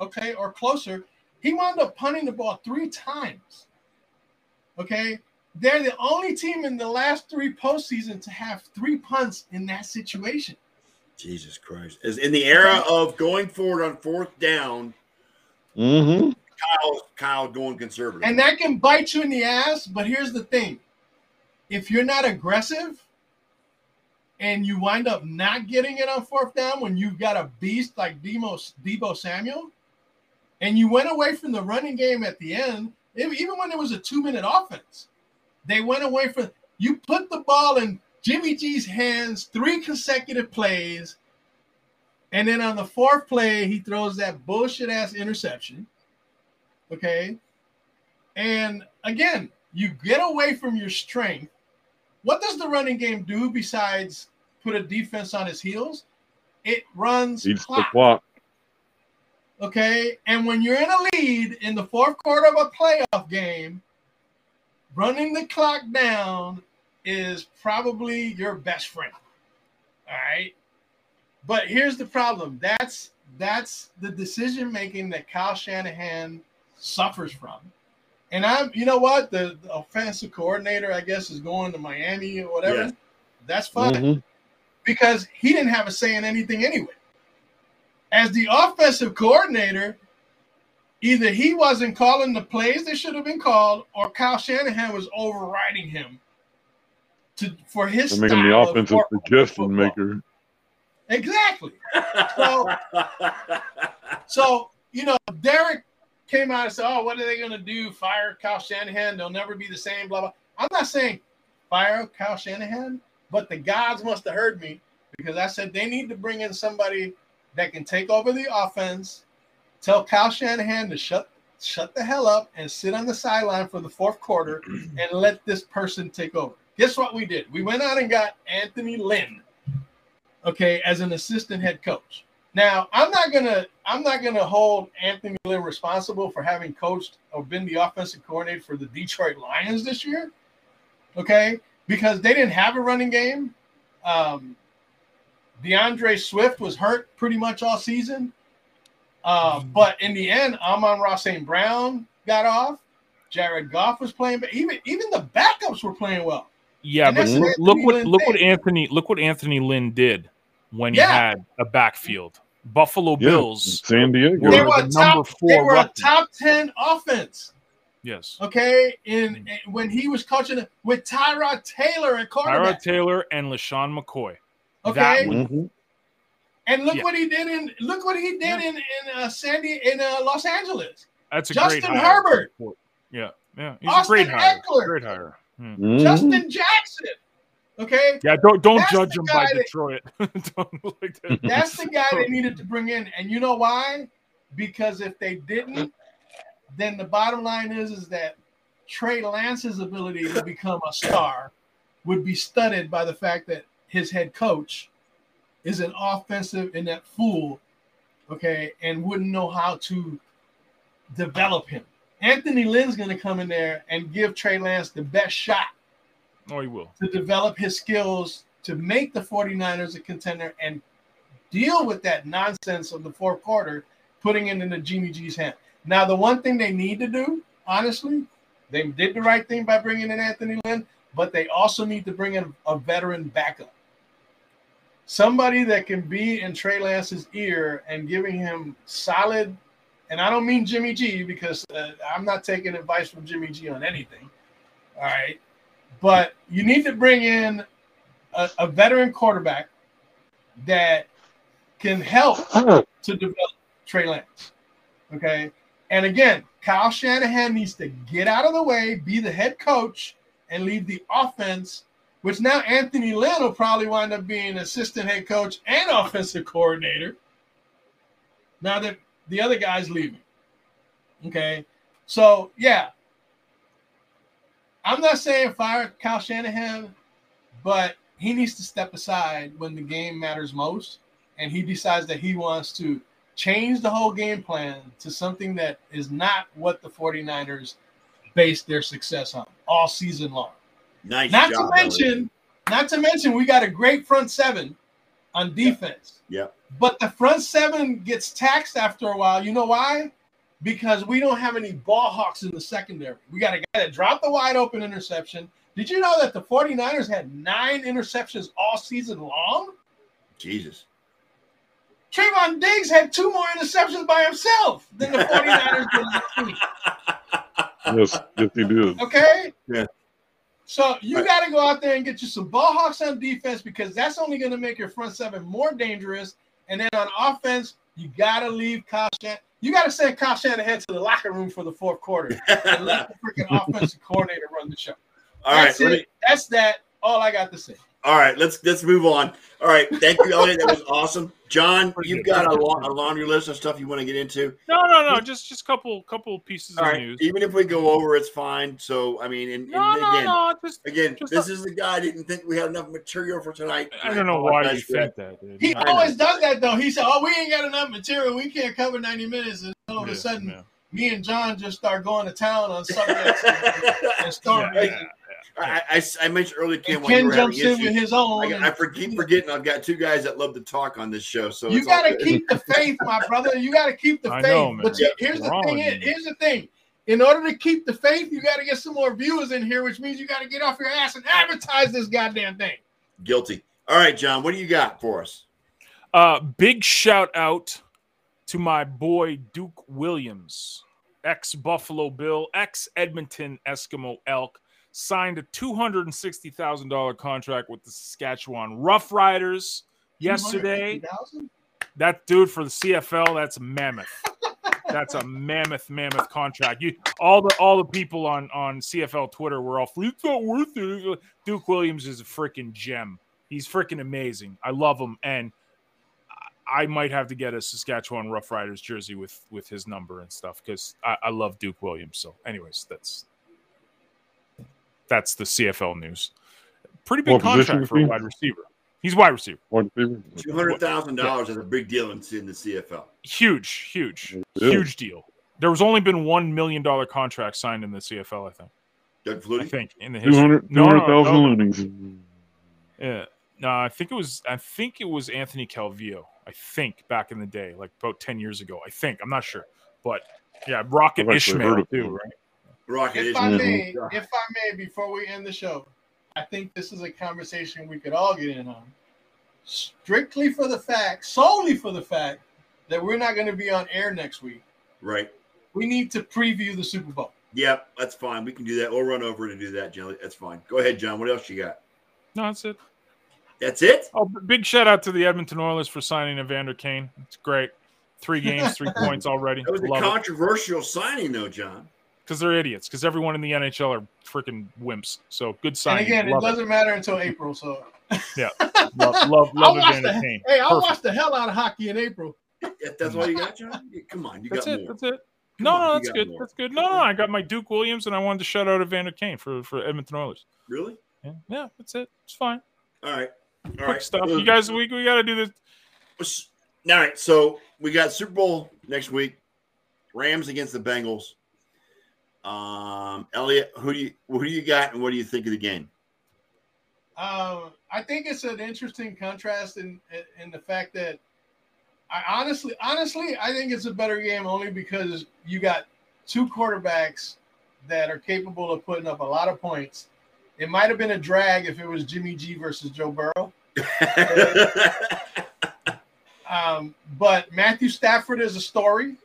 okay, or closer. He wound up punting the ball three times. Okay. They're the only team in the last three postseason to have three punts in that situation. Jesus Christ. Is in the era of going forward on fourth down, hmm Kyle, Kyle going conservative. And that can bite you in the ass. But here's the thing if you're not aggressive and you wind up not getting it on fourth down when you've got a beast like Demo, Deebo Samuel, and you went away from the running game at the end, even when it was a two minute offense, they went away from you put the ball in Jimmy G's hands three consecutive plays. And then on the fourth play, he throws that bullshit ass interception. Okay. And again, you get away from your strength. What does the running game do besides put a defense on his heels? It runs the clock. clock. Okay. And when you're in a lead in the fourth quarter of a playoff game, running the clock down is probably your best friend. All right. But here's the problem. That's that's the decision making that Kyle Shanahan suffers from. And I'm, you know what? The, the offensive coordinator, I guess, is going to Miami or whatever. Yeah. That's fine Mhm. because he didn't have a say in anything anyway. As the offensive coordinator, either he wasn't calling the plays that should have been called, or Kyle Shanahan was overriding him to for his They're making the style of offensive football- suggestion football. maker. Exactly. *laughs* So, so you know, Derek came out and said, "Oh, what are they going to do? Fire Kyle Shanahan? They'll never be the same." Blah blah. I'm not saying fire Kyle Shanahan, but the gods must have heard me because I said they need to bring in somebody that can take over the offense. Tell Kyle Shanahan to shut shut the hell up and sit on the sideline for the fourth quarter *clears throat* and let this person take over. Guess what we did? We went out and got Anthony Lynn, okay, as an assistant head coach. Now, I'm not gonna I'm not gonna hold Anthony Lynn responsible for having coached or been the offensive coordinator for the Detroit Lions this year, okay, because they didn't have a running game. Um, DeAndre Swift was hurt pretty much all season. Uh, but in the end, Amon Ross St. Brown got off. Jared Goff was playing, but even even the backups were playing well. Yeah, And but look, what look what Lynn look what did. Anthony look what Anthony Lynn did when he had a backfield. Buffalo Yeah, Bills. San Diego. were They the were a number top, four they were a top 10 offense. Yes. Okay. In, in- when he was coaching with Tyrod Taylor at Tyrod quarterback. Taylor and LeSean McCoy. Okay. That one. Mhm. And look Yeah. what he did in look what he did in in uh, Sandy in uh, Los Angeles. That's a Justin great hire. Herbert. Yeah. Yeah. He's Austin a great hire. Ekeler. Great hire. Hmm. Mhm. Justin Jackson. Okay. Yeah, don't don't That's judge the him by that- Detroit. *laughs* don't like that. *laughs* That's the guy they needed to bring in. And you know why? Because if they didn't, then the bottom line is is that Trey Lance's ability to become a star would be studded by the fact that his head coach is an offensive inept fool, okay, and wouldn't know how to develop him. Anthony Lynn's going to come in there and give Trey Lance the best shot Oh, he will. to develop his skills to make the 49ers a contender and deal with that nonsense of the fourth quarter, putting it into Jimmy G's hand. Now, the one thing they need to do, honestly, they did the right thing by bringing in Anthony Lynn, but they also need to bring in a veteran backup. Somebody that can be in Trey Lance's ear and giving him solid, and I don't mean Jimmy G because uh, I'm not taking advice from Jimmy G on anything. All right but you need to bring in a, a veteran quarterback that can help oh. to develop Trey Lance. Okay. And again, Kyle Shanahan needs to get out of the way, be the head coach, and leave the offense, which now Anthony Lynn will probably wind up being assistant head coach and offensive coordinator. Now that the other guy's leaving. Okay. So, yeah, I'm not saying fire Kyle Shanahan, but he needs to step aside when the game matters most. And he decides that he wants to change the whole game plan to something that is not what the 49ers based their success on all season long. Nice Not job, to mention, Eliot. not to mention, we got a great front seven on defense. Yeah. But the front seven gets taxed after a while. You know why? Because we don't have any ball hawks in the secondary. We got a guy that dropped the wide open interception. Did you know that the 49ers had nine interceptions all season long? Jesus. Trevon Diggs had two more interceptions by himself than the *laughs* 49ers did last week. Yes, yes, he did. Okay. Yeah. So you Right. got to go out there and get you some ball hawks on defense because that's only going to make your front seven more dangerous. And then on offense, you got to leave Kyle Shan- You got to send Kyle Shanahan to the locker room for the fourth quarter *laughs* and let the freaking offensive coordinator run the show. All right, That's it. me- That's that. All I got to say. all right. Let's let's move on. All right, thank you, Eliot. That was awesome. John, you've got a, pretty la- a laundry list of stuff you want to get into. No, no, no. Just just couple couple pieces All of right, news. even if we go over, it's fine. So I mean, and, and No, no, again, no. Just again, just this a- is the guy I didn't think we had enough material for tonight. I don't know why you said that. Dude. He I always does that though. He said, "Oh, we ain't got enough material. We can't cover 90 minutes." And all of Yeah, a sudden, yeah. me and John just start going to town on subjects and, and stories. *laughs* Yeah, I, I, I mentioned earlier, Ken, And when you Ken jumps in with his own. I, and I keep forgetting I've got two guys that love to talk on this show. So you got to keep the faith, my brother. You got to keep the I faith. know, man. But you- here's the thing. with Is, here's the thing. In order to keep the faith, you got to get some more viewers in here, which means you got to get off your ass and advertise this goddamn thing. guilty. All right, John, what do you got for us? Uh, big shout out to my boy Duke Williams, ex Buffalo Bill, ex Edmonton Eskimo Elk, signed a two hundred and sixty thousand dollar contract with the Saskatchewan Roughriders yesterday. That dude for the CFL, that's mammoth. That's a mammoth, mammoth contract. You all the all the people on on CFL Twitter were all it's not worth it. Duke Williams is a freaking gem. He's freaking amazing. I love him, and I I might have to get a Saskatchewan Roughriders jersey with with his number and stuff because I, I love Duke Williams. So, anyways, that's that's the CFL news. Pretty big What contract for a wide receiver. He's wide receiver. Two hundred thousand dollars is a big deal in, in the CFL. Huge, huge, Yeah. huge deal. There was only been one million dollar contract signed in the CFL. I think. Doug I think in the history. 200 No, no, 200,000 no. loonies. Yeah. No, I think it was. I think it was Anthony Calvillo. I think back in the day, like about ten years ago. I think I'm not sure, but yeah, Rocket I've Ismail too, right? Rocket If I is- may, if I may, before we end the show, I think this is a conversation we could all get in on. Strictly for the fact, solely for the fact that we're not going to be on air next week. Right. We need to preview the Super Bowl. Yep, that's fine. We can do that. We'll run over to do that, Jelly. That's fine. Go ahead, John. What else you got? No, that's it. That's it. Oh, big shout out to the Edmonton Oilers for signing Evander Kane. It's great. Three games, three *laughs* points already. That was a Love it. controversial signing, though, John. Because they're idiots. Because everyone in the NHL are freaking wimps. So good And signing. again, it doesn't matter until April. So *laughs* love, love, love I'll the, Kane. hey, I'll Perfect. watch the hell out of hockey in April. If that's all you got, John. *laughs* Come on, you That's got it. more. That's it. Come No, on, no, that's good. more. That's good. No, no, I got my Duke Williams, and I wanted to shout out Evander Kane for for Edmonton Oilers. Really? Yeah, yeah, that's it. It's fine. All right. All Quick right. stuff. Uh, You guys, we, we got to do this. All right. So we got Super Bowl next week. Rams against the Bengals. Um, Eliot, who do you who do you got, and what do you think of the game? Um, I think it's an interesting contrast in in the fact that I honestly, honestly, I think it's a better game only because you got two quarterbacks that are capable of putting up a lot of points. It might have been a drag if it was Jimmy G versus Joe Burrow, *laughs* um, but Matthew Stafford is a story.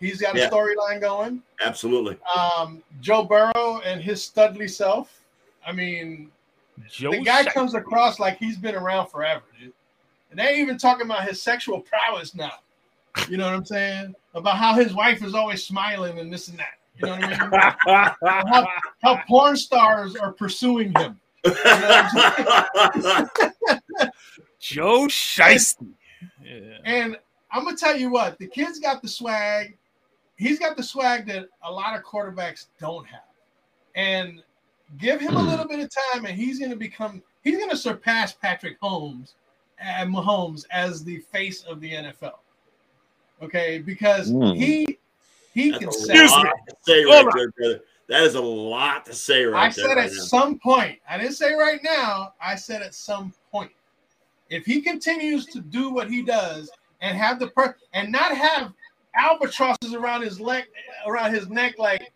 He's got a Yeah. storyline going. Absolutely. Um, Joe Burrow and his studly self. I mean, Joe the guy Shiesty. comes across like he's been around forever, dude. And they ain't even talking about his sexual prowess now. You know what I'm saying? About how his wife is always smiling and this and that. You know what I mean? *laughs* how, how porn stars are pursuing him. Joe Shiesty. Yeah. And I'm gonna tell you what, the kid's got the swag. He's got the swag that a lot of quarterbacks don't have. And give him a little bit of time, and he's gonna become he's gonna surpass Patrick Holmes and Mahomes as the face of the NFL. Okay, because Mm. he he can That's a sell. lot to say right there, brother. That is a lot to say right there. I there. said right at now. some point. I didn't say right now. I said at some point. If he continues to do what he does and have the per and not have albatrosses around his leg, around his neck like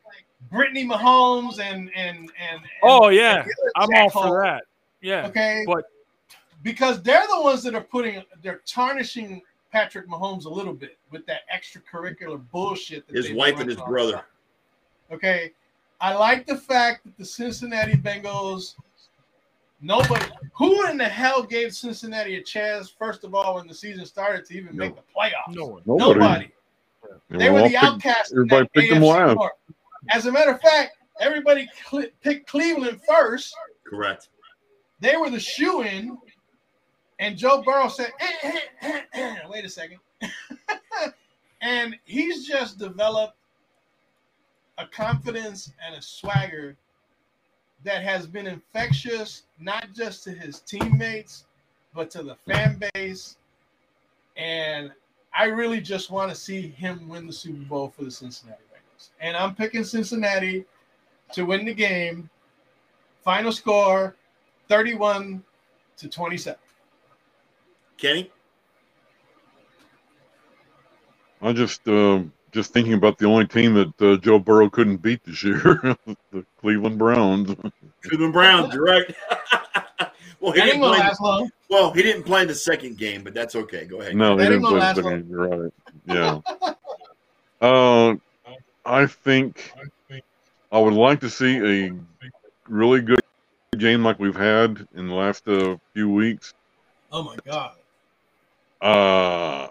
Brittany Mahomes and and and, and Oh yeah, and I'm all jackhole, for that. Yeah, Okay, but because they're the ones that are putting they're tarnishing Patrick Mahomes a little bit with that extracurricular bullshit. That His wife and his running all the brother. time. Okay, I like the fact that the Cincinnati Bengals. Nobody, who in the hell gave Cincinnati a chance? First of all, when the season started, to even make the playoffs. no one. Nobody. Nobody. And They we were the outcasts. everybody that picked them AFC last. As a matter of fact, everybody cl- picked Cleveland first. Correct. They were the shoe in, and Joe Burrow said, "Eh, eh, eh, eh." "Wait a second. *laughs* and he's just developed a confidence and a swagger that has been infectious, not just to his teammates, but to the fan base. And I really just want to see him win the Super Bowl for the Cincinnati Bengals. And I'm picking Cincinnati to win the game. Final score 31 to 27. Kenny? I'm just uh, just thinking about the only team that uh, Joe Burrow couldn't beat this year, *laughs* the Cleveland Browns. Cleveland Browns, you're right. *laughs* well, he That ain't didn't play. last long. Well, he didn't play the second game, but that's okay. Go ahead. No, That he didn't gonna play last the second. You're right. Yeah. uh, I think I would like to see a really good game like we've had in the last uh, few weeks. Oh my God. Uh,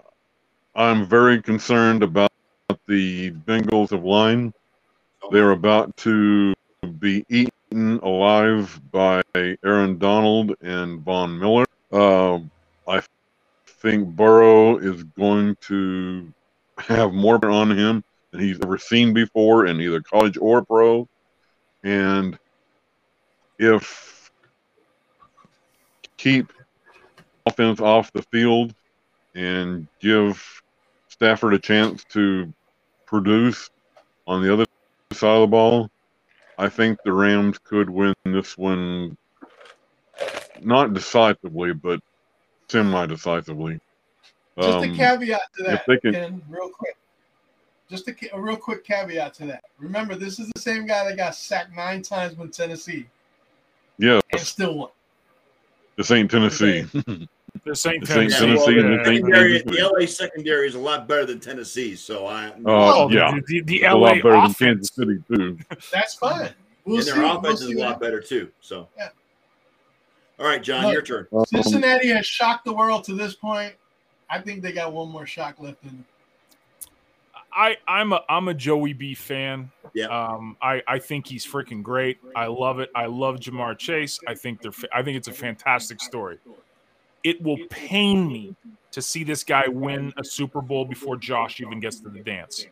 I'm very concerned about the Bengals of line. They're about to be eaten alive by Aaron Donald and Von Miller. Uh, I think Burrow is going to have more on him than he's ever seen before in either college or pro. And if keep offense off the field and give Stafford a chance to produce on the other side of the ball, I think the Rams could win this one, not decisively, but semi-decisively. Just a Um, caveat to that, can- Ken, real quick. Just a, a real quick caveat to that. Remember, this is the same guy that got sacked nine times with Tennessee Yeah. and still won. this ain't Tennessee. *laughs* The St. The Saint Tennessee. Tennessee and the the, secondary, the LA secondary is a lot better than Tennessee. So I, Oh, Oh, yeah. the, the, the a lot better than. Kansas City too. That's fine. We'll and see. their We'll offense is a what lot better too. So, Yeah. all right, John, Look, your turn. Um, Cincinnati has shocked the world to this point. I think they got one more shock left in them. I I'm a I'm a Joey B fan. Yeah. Um, I I think he's freaking great. I love it. I love Ja'Marr Chase. I think they're fa- I think it's a fantastic story. It will pain me to see this guy win a Super Bowl before Josh even gets to the dance.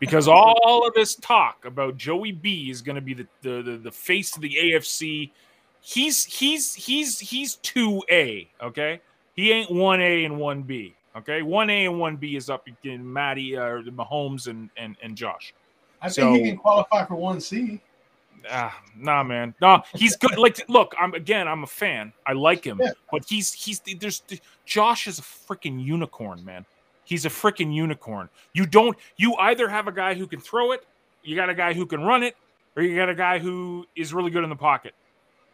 Because all of this talk about Joey B is going to be the, the the the face of the AFC. He's he's he's he's 2A, okay? He ain't 1A and 1B. Okay, one A and one B is up in Matty, uh, Mahomes, and and and Josh. I think he can qualify for one C. Ah, nah, man, nah. He's good. Like, look, I'm again, I'm a fan. I like him, Yeah. but he's he's there's Josh is a freaking unicorn, man. He's a freaking unicorn. You don't. You either have a guy who can throw it, you got a guy who can run it, or you got a guy who is really good in the pocket.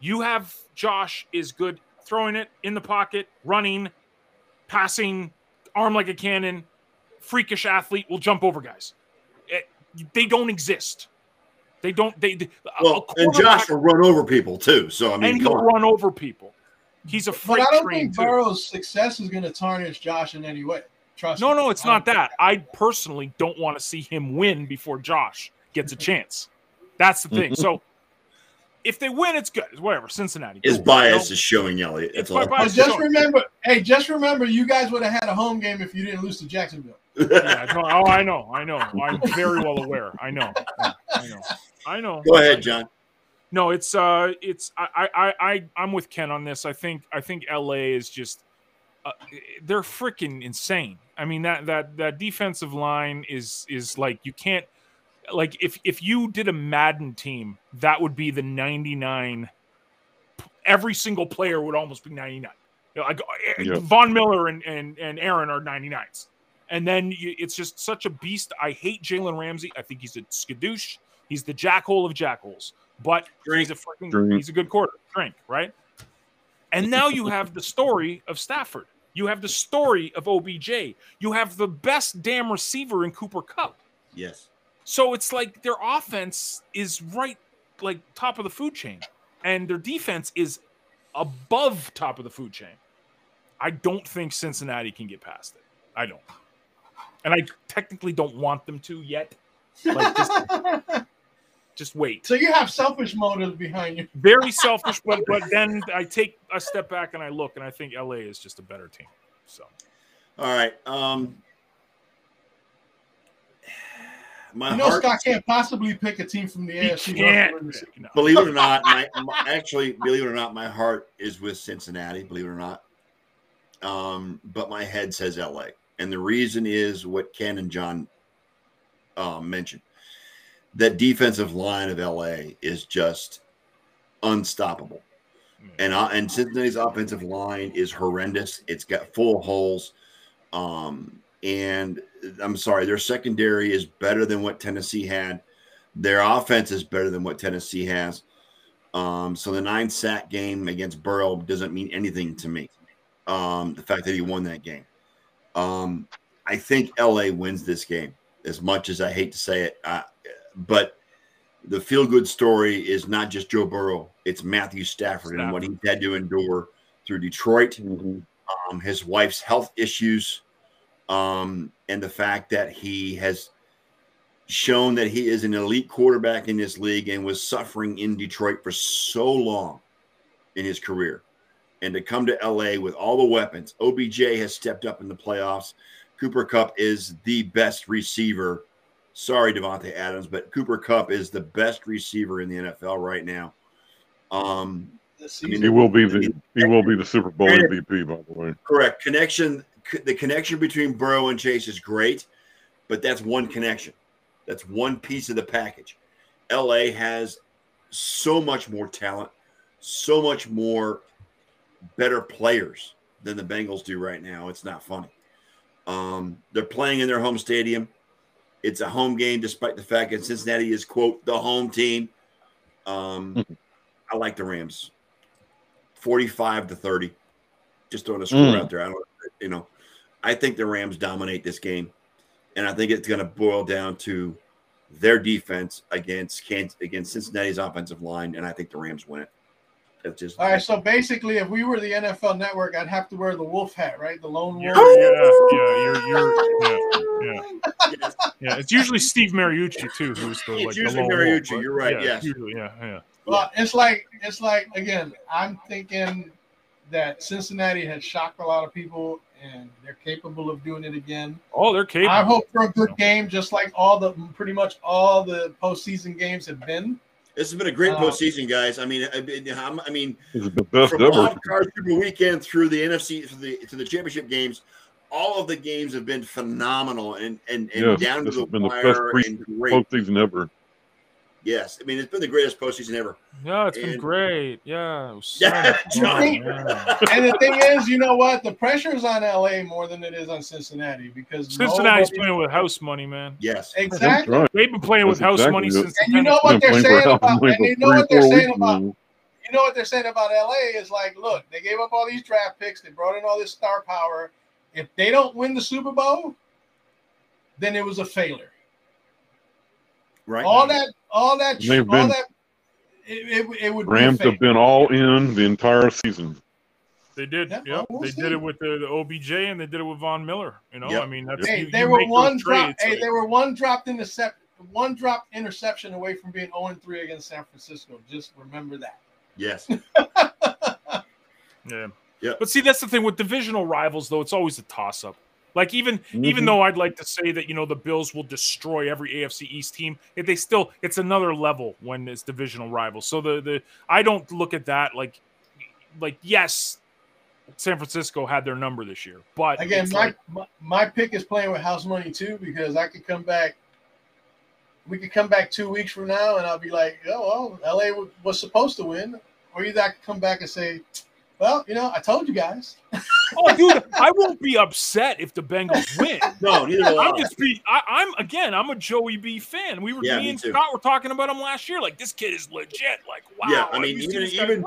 You have Josh is good throwing it in the pocket, running, passing, arm like a cannon, freakish athlete, will jump over guys. It- they don't exist. They don't. They, they a- a Well, and Josh will run over people too. So I mean, and he'll on. run over people. He's a But I don't train think too. Burrow's success is going to tarnish Josh in any way. Trust No, me. no, it's I not that. I personally don't want to see him win before Josh gets a mm-hmm. chance. That's the thing. Mm-hmm. So if they win, it's good. It's whatever. Cincinnati. His Cool. bias No, is showing Eliot. It's That's my all. Bias. just Sure. remember, hey, just remember, you guys would have had a home game if you didn't lose to Jacksonville. yeah, no, oh, I know, I know. I'm very well aware. I know. I know. I know. Go ahead, John. No, it's uh, it's I I I I'm with Ken on this. I think I think LA is just uh, they're freaking insane. I mean that that that defensive line is is like you can't like if if you did a Madden team, that would be the 99 every single player would almost be 99. You like uh, Yeah. Von Miller and and and Aaron are 99s. And then you, it's just such a beast. I hate Jalen Ramsey. I think he's a skadoosh. He's the jackhole of jackholes. But he's a freaking Drink. he's a good quarter. Drink, right? And now you have the story of Stafford. You have the story of OBJ. You have the best damn receiver in Cooper Kupp. Yes. So it's like their offense is right like top of the food chain and their defense is above top of the food chain. I don't think Cincinnati can get past it. I don't. And I technically don't want them to yet. Like just, *laughs* just wait. So you have selfish motives behind you. Very selfish, but but then I take a step back and I look and I think LA is just a better team. So All right. Um, my You know, heart, Scott can't possibly pick a team from the he AFC. can't. No. believe it or not, my, my- actually, believe it or not, my heart is with Cincinnati. Believe it or not, um, but my head says LA, and the reason is what Ken and John um, mentioned. That defensive line of LA is just unstoppable. and uh, and Cincinnati's offensive line is horrendous. It's got full holes. Um, and I'm sorry, their secondary is better than what Tennessee had. Their offense is better than what Tennessee has. Um, so the nine sack game against Burrow doesn't mean anything to me. Um, the fact that he won that game. Um, I think LA wins this game. As much as I hate to say it, uh, but the feel good story is not just Joe Burrow, it's Matthew Stafford, and what he's had to endure through Detroit, um, his wife's health issues, um, and the fact that he has shown that he is an elite quarterback in this league and was suffering in Detroit for so long in his career. And to come to LA with all the weapons, OBJ has stepped up in the playoffs. Cooper Kupp is the best receiver. Sorry, Davante Adams, but Cooper Kupp is the best receiver in the NFL right now. Um, I mean. He will be the he will be the Super Bowl Granted- MVP, by the way. Correct. Connection. The connection between Burrow and Chase is great, but that's one connection. That's one piece of the package. LA has so much more talent, so much more better players than the Bengals do right now. It's not funny. Um, they're playing in their home stadium. It's a home game, despite the fact that Cincinnati is quote the home team. Um, I like the Rams, forty-five to thirty. Just throwing a score Mm. out there. I don't, you know, I think the Rams dominate this game, and I think it's going to boil down to their defense against Kansas, against Cincinnati's offensive line, and I think the Rams win it. That's just All right, so basically, if we were the NFL Network, I'd have to wear the wolf hat, right? The lone Yeah, wolf. yeah, yeah, you're, you're, yeah, yeah, Yes. yeah. It's usually Steve Mariucci too, who's the It's like usually the Mariucci, wolf, you're right, Yeah, yes. usually, yeah, yeah. Well, it's like it's like again. I'm thinking that Cincinnati has shocked a lot of people, and they're capable of doing it again. Oh, they're capable. I hope for a good game, just like all the pretty much all the postseason games have been. This has been a great Uh, postseason, guys. I mean, I, I- I mean, It's the best from ever. wild card Super Weekend through the NFC to the to the championship games, all of the games have been phenomenal and and, and Yes, down to the has been the best wire pre- and great. Postseason ever. Yes, I mean it's been the greatest postseason ever. Yeah, it's been great. Yeah, *laughs* so Yeah, Johnny. fun, yeah. And the thing is, you know what? The pressure's on LA more than it is on Cincinnati because Cincinnati's nobody- playing with house money, man. Yes, exactly. right. They've been playing with That's house exactly money it. since. And you know what they're saying about, and for you know what they're saying weeks about now. you know what they're saying about LA is like, look, they gave up all these draft picks, they brought in all this star power. If they don't win the Super Bowl, then it was a failure. right. All that, all that, all been- that, it, it, it would Rams be have been all in the entire season. They did. Yeah, Yeah, well, we'll they see. did it with the, the OBJ and they did it with Von Miller. You know, Yep. I mean, that's Hey, you, they you were one drop. trades, Hey, like- they were one dropped intercept, one drop interception away from being 0 3 against San Francisco. Just remember that. Yes, *laughs* Yeah. Yeah. But see, that's the thing with divisional rivals, though. It's always a toss up. Like even even Mhm. though I'd like to say that you know the Bills will destroy every AFC East team, if they still it's another level when it's divisional rivals. So the the I don't look at that like like yes, San Francisco had their number this year, but Again, my, like- my my pick is playing with house money too because I could come back. We could come back two weeks from now, and I'll be like, "Oh, well, LA was supposed to win," or either I could come back and say, "Well, you know, I told you guys." *laughs* oh dude, I won't be upset if the Bengals win. no, neither will I. I'm just be. I, I'm again. I'm a Joey B fan. We were Yeah, me me and too. Scott were talking about him last year. Like this kid is legit. Like wow. Yeah, I mean, even- even-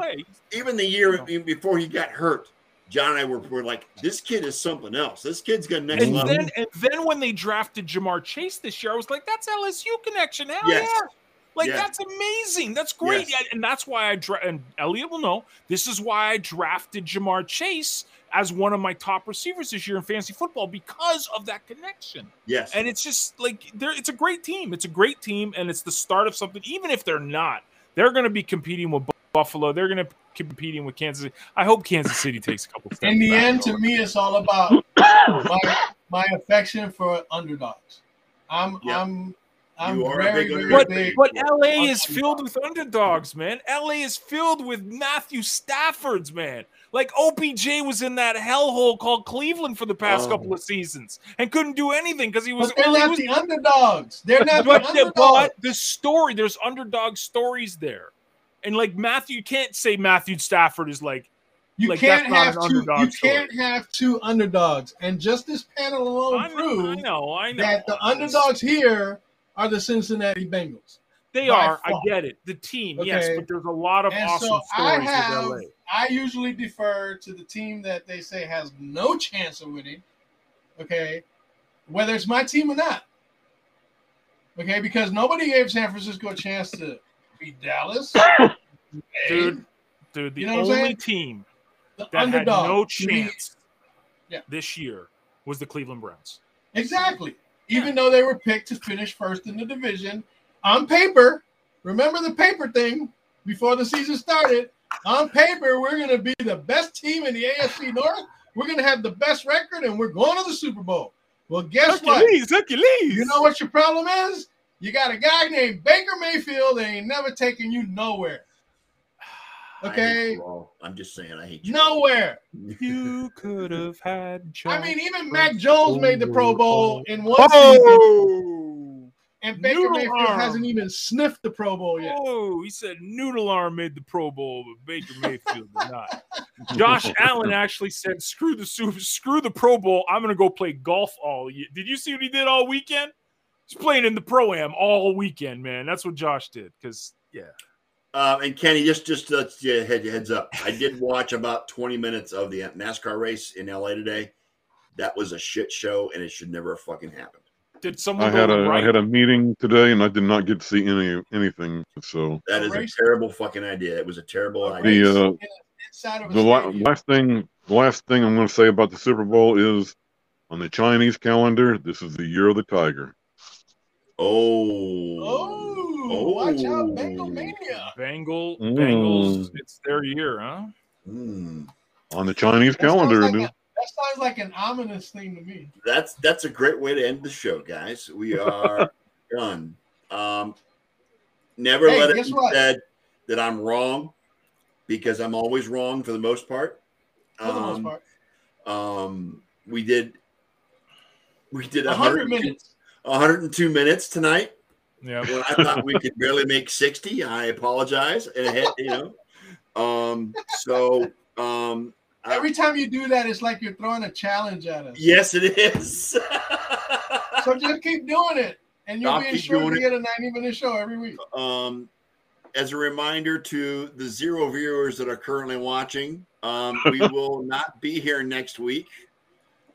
even the year even before he got hurt. John and I were, were like, this kid is something else. This kid's got next And level. then and then when they drafted Ja'Marr Chase this year, I was like, that's LSU connection. Hell Yes. yeah. Like Yeah. that's amazing. That's great. Yes. And that's why I dra- and Eliot will know. This is why I drafted Ja'Marr Chase as one of my top receivers this year in fantasy football because of that connection. yes, And it's just like they're it's a great team. It's a great team, and it's the start of something. Even if they're not, they're going to be competing with Buffalo. They're going to be competing with Kansas. City. I hope Kansas City takes a couple steps. In the end, to me, it's all about *coughs* my, my affection for underdogs. I'm Yeah. I'm I'm You are a big very But but LA is Underdog. filled with underdogs, man. LA is filled with Matthew Staffords, man. Like OBJ was in that hellhole called Cleveland for the past Oh. couple of seasons and couldn't do anything because he was. But they're not was- the underdogs. They're not *laughs* the but, the- underdogs. but the story, there's underdog stories there, and like Matthew, you can't say Matthew Stafford is like You Like, can't that's not have an two. underdog You story. can't have two underdogs. And just this panel alone I know, I know, I know that the underdogs here are the Cincinnati Bengals. They are. I get it. The team, yes, but there's a lot of And awesome so I have, with LA. I usually defer to the team that they say has no chance of winning. Okay, whether it's my team or not. Okay, because nobody gave San Francisco a chance to beat Dallas. *coughs* Dude, dude, the You know only team the that had no chance Yeah. this year was the Cleveland Browns. Exactly. Even though they were picked to finish first in the division, on paper, remember the paper thing before the season started. On paper, we're going to be the best team in the AFC North. We're going to have the best record, and we're going to the Super Bowl. Well, guess what? Hercules, Hercules. You know what your problem is? You got a guy named Baker Mayfield, and he ain't never taking you nowhere. I hate Okay. I'm just saying, I hate you. Nowhere. *laughs* You could have had. I mean, even Mac Jones made the Pro Bowl in one season, Oh! and Baker Noodle Mayfield arm. hasn't even sniffed the Pro Bowl yet. Oh, he said Noodle Arm made the Pro Bowl, but Baker *laughs* Mayfield did not. Josh Allen actually said, "Screw the Super, screw the Pro Bowl. I'm going to go play golf all year." Did you see what he did all weekend? He's playing in the pro am all weekend, man. That's what Josh did. Because yeah, Uh, and Kenny, just just uh, yeah, head, heads up. I did *laughs* watch about 20 minutes of the NASCAR race in LA today. That was a shit show, and it should never have fucking happened. did someone I had to a I right? had a meeting today, and I did not get to see any anything. So That The is race- a terrible fucking idea. It was a terrible idea. The, uh, in a- inside of a the la- last thing, the last thing I'm going to say about the Super Bowl is, on the Chinese calendar, this is the year of the tiger. Oh. Oh, watch out, Bengal Mania. Bengal, Mm. Bengals. It's their year, huh? Hmm. On the Chinese That sounds calendar, like a- That sounds like an ominous thing to me. That's that's a great way to end the show, guys. We *laughs* are done. Um, never Hey, let it be what? said that I'm wrong because I'm always wrong for the most part. For the most Um, part, Um, we did we did 100 102 minutes. 102 minutes tonight. Yeah. When I thought we could barely make 60, I apologize. And it, you know, um, so um, Every time you do that, it's like you're throwing a challenge at us. yes, it is. So just keep doing it, and you'll I'll be sure to get a 90 minute show every week. um, as a reminder to the zero viewers that are currently watching, um, we *laughs* will not be here next week.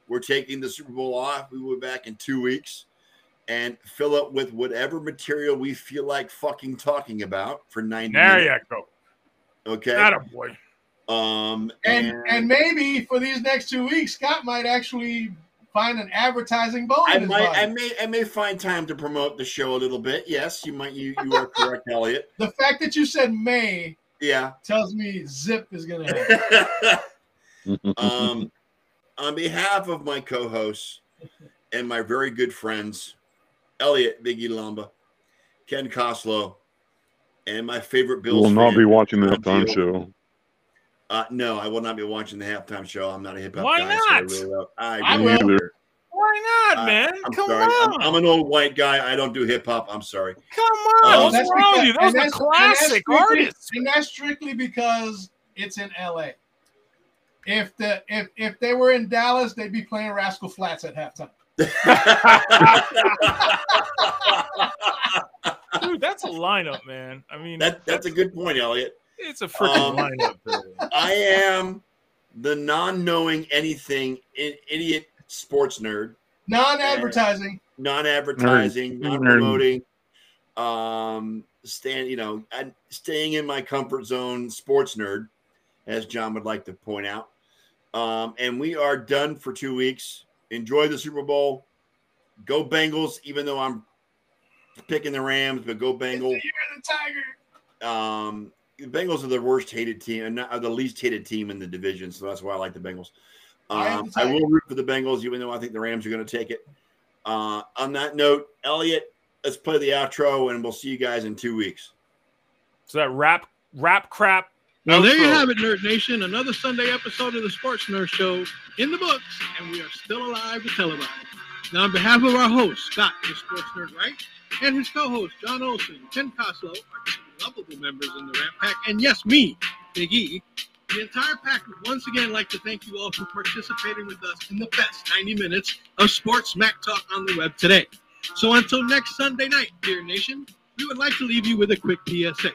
We're taking the Super Bowl off. We will be back in two weeks and fill up with whatever material we feel like fucking talking about for 90 There minutes. you go. Okay. Atta boy. Um, And and maybe for these next two weeks, Scott might actually find an advertising bone I might, body. I may, I may find time to promote the show a little bit. Yes, you might. You, you are correct, Eliot. *laughs* the fact that you said may Yeah. tells me Zip is gonna *laughs* happen. um, on behalf of my co-hosts and my very good friends, Eliot Biggie Lamba, Ken Coslow, and my favorite We Bills. will not fan, be watching the halftime show. Uh, no, I will not be watching the halftime show. I'm not a hip hop Why guy. so I not? really don't- I, I really will. don't care. Why not, man? I'm Come sorry. I'm, on. I'm an old white guy. I don't do hip hop. I'm sorry. Come on. Oh, What's That's wrong with you? That was a that's- and that's classic strictly- artist. And that's strictly because it's in LA. If the if if they were in Dallas, they'd be playing Rascal Flatts at halftime. *laughs* Dude, that's a lineup, man. I mean, that, that's a good point, Eliot. it's a freaking Um, lineup. There. I am the non-knowing anything idiot sports nerd, Non-advertising. non-advertising, Nerd. non-promoting, um, stand, you know, and staying in my comfort zone, sports nerd, as John would like to point out. Um, and we are done for two weeks. Enjoy the Super Bowl. Go Bengals, even though I'm picking the Rams, but go It's the Bengals. year of the tiger. Um, the Bengals are the worst hated team, and are the least hated team in the division. So that's why I like the Bengals. I Um, the I will root for the Bengals, even though I think the Rams are going to take it. Uh, on that note, Eliot, let's play the outro, and we'll see you guys in two weeks. So that rap, rap crap. Well, there you have it, Nerd Nation. Another Sunday episode of the Sports Nerd Show in the books, and we are still alive to tell about it. Now, on behalf of our host, Scott, the Sports Nerd Right, and his co-host, John Olson, Ken Coslow, our lovable members in the Rat Pack, and yes, me, Big E, the entire pack would once again like to thank you all for participating with us in the best 90 minutes of sports Mac talk on the web today. So until next Sunday night, dear nation, we would like to leave you with a quick PSA.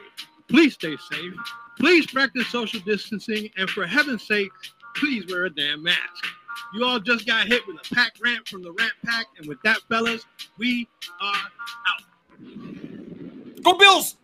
Please stay safe. Please practice social distancing, and for heaven's sake, please wear a damn mask. You all just got hit with a pack rant from the Rat Pack, and with that, fellas, we are out. Go Bills.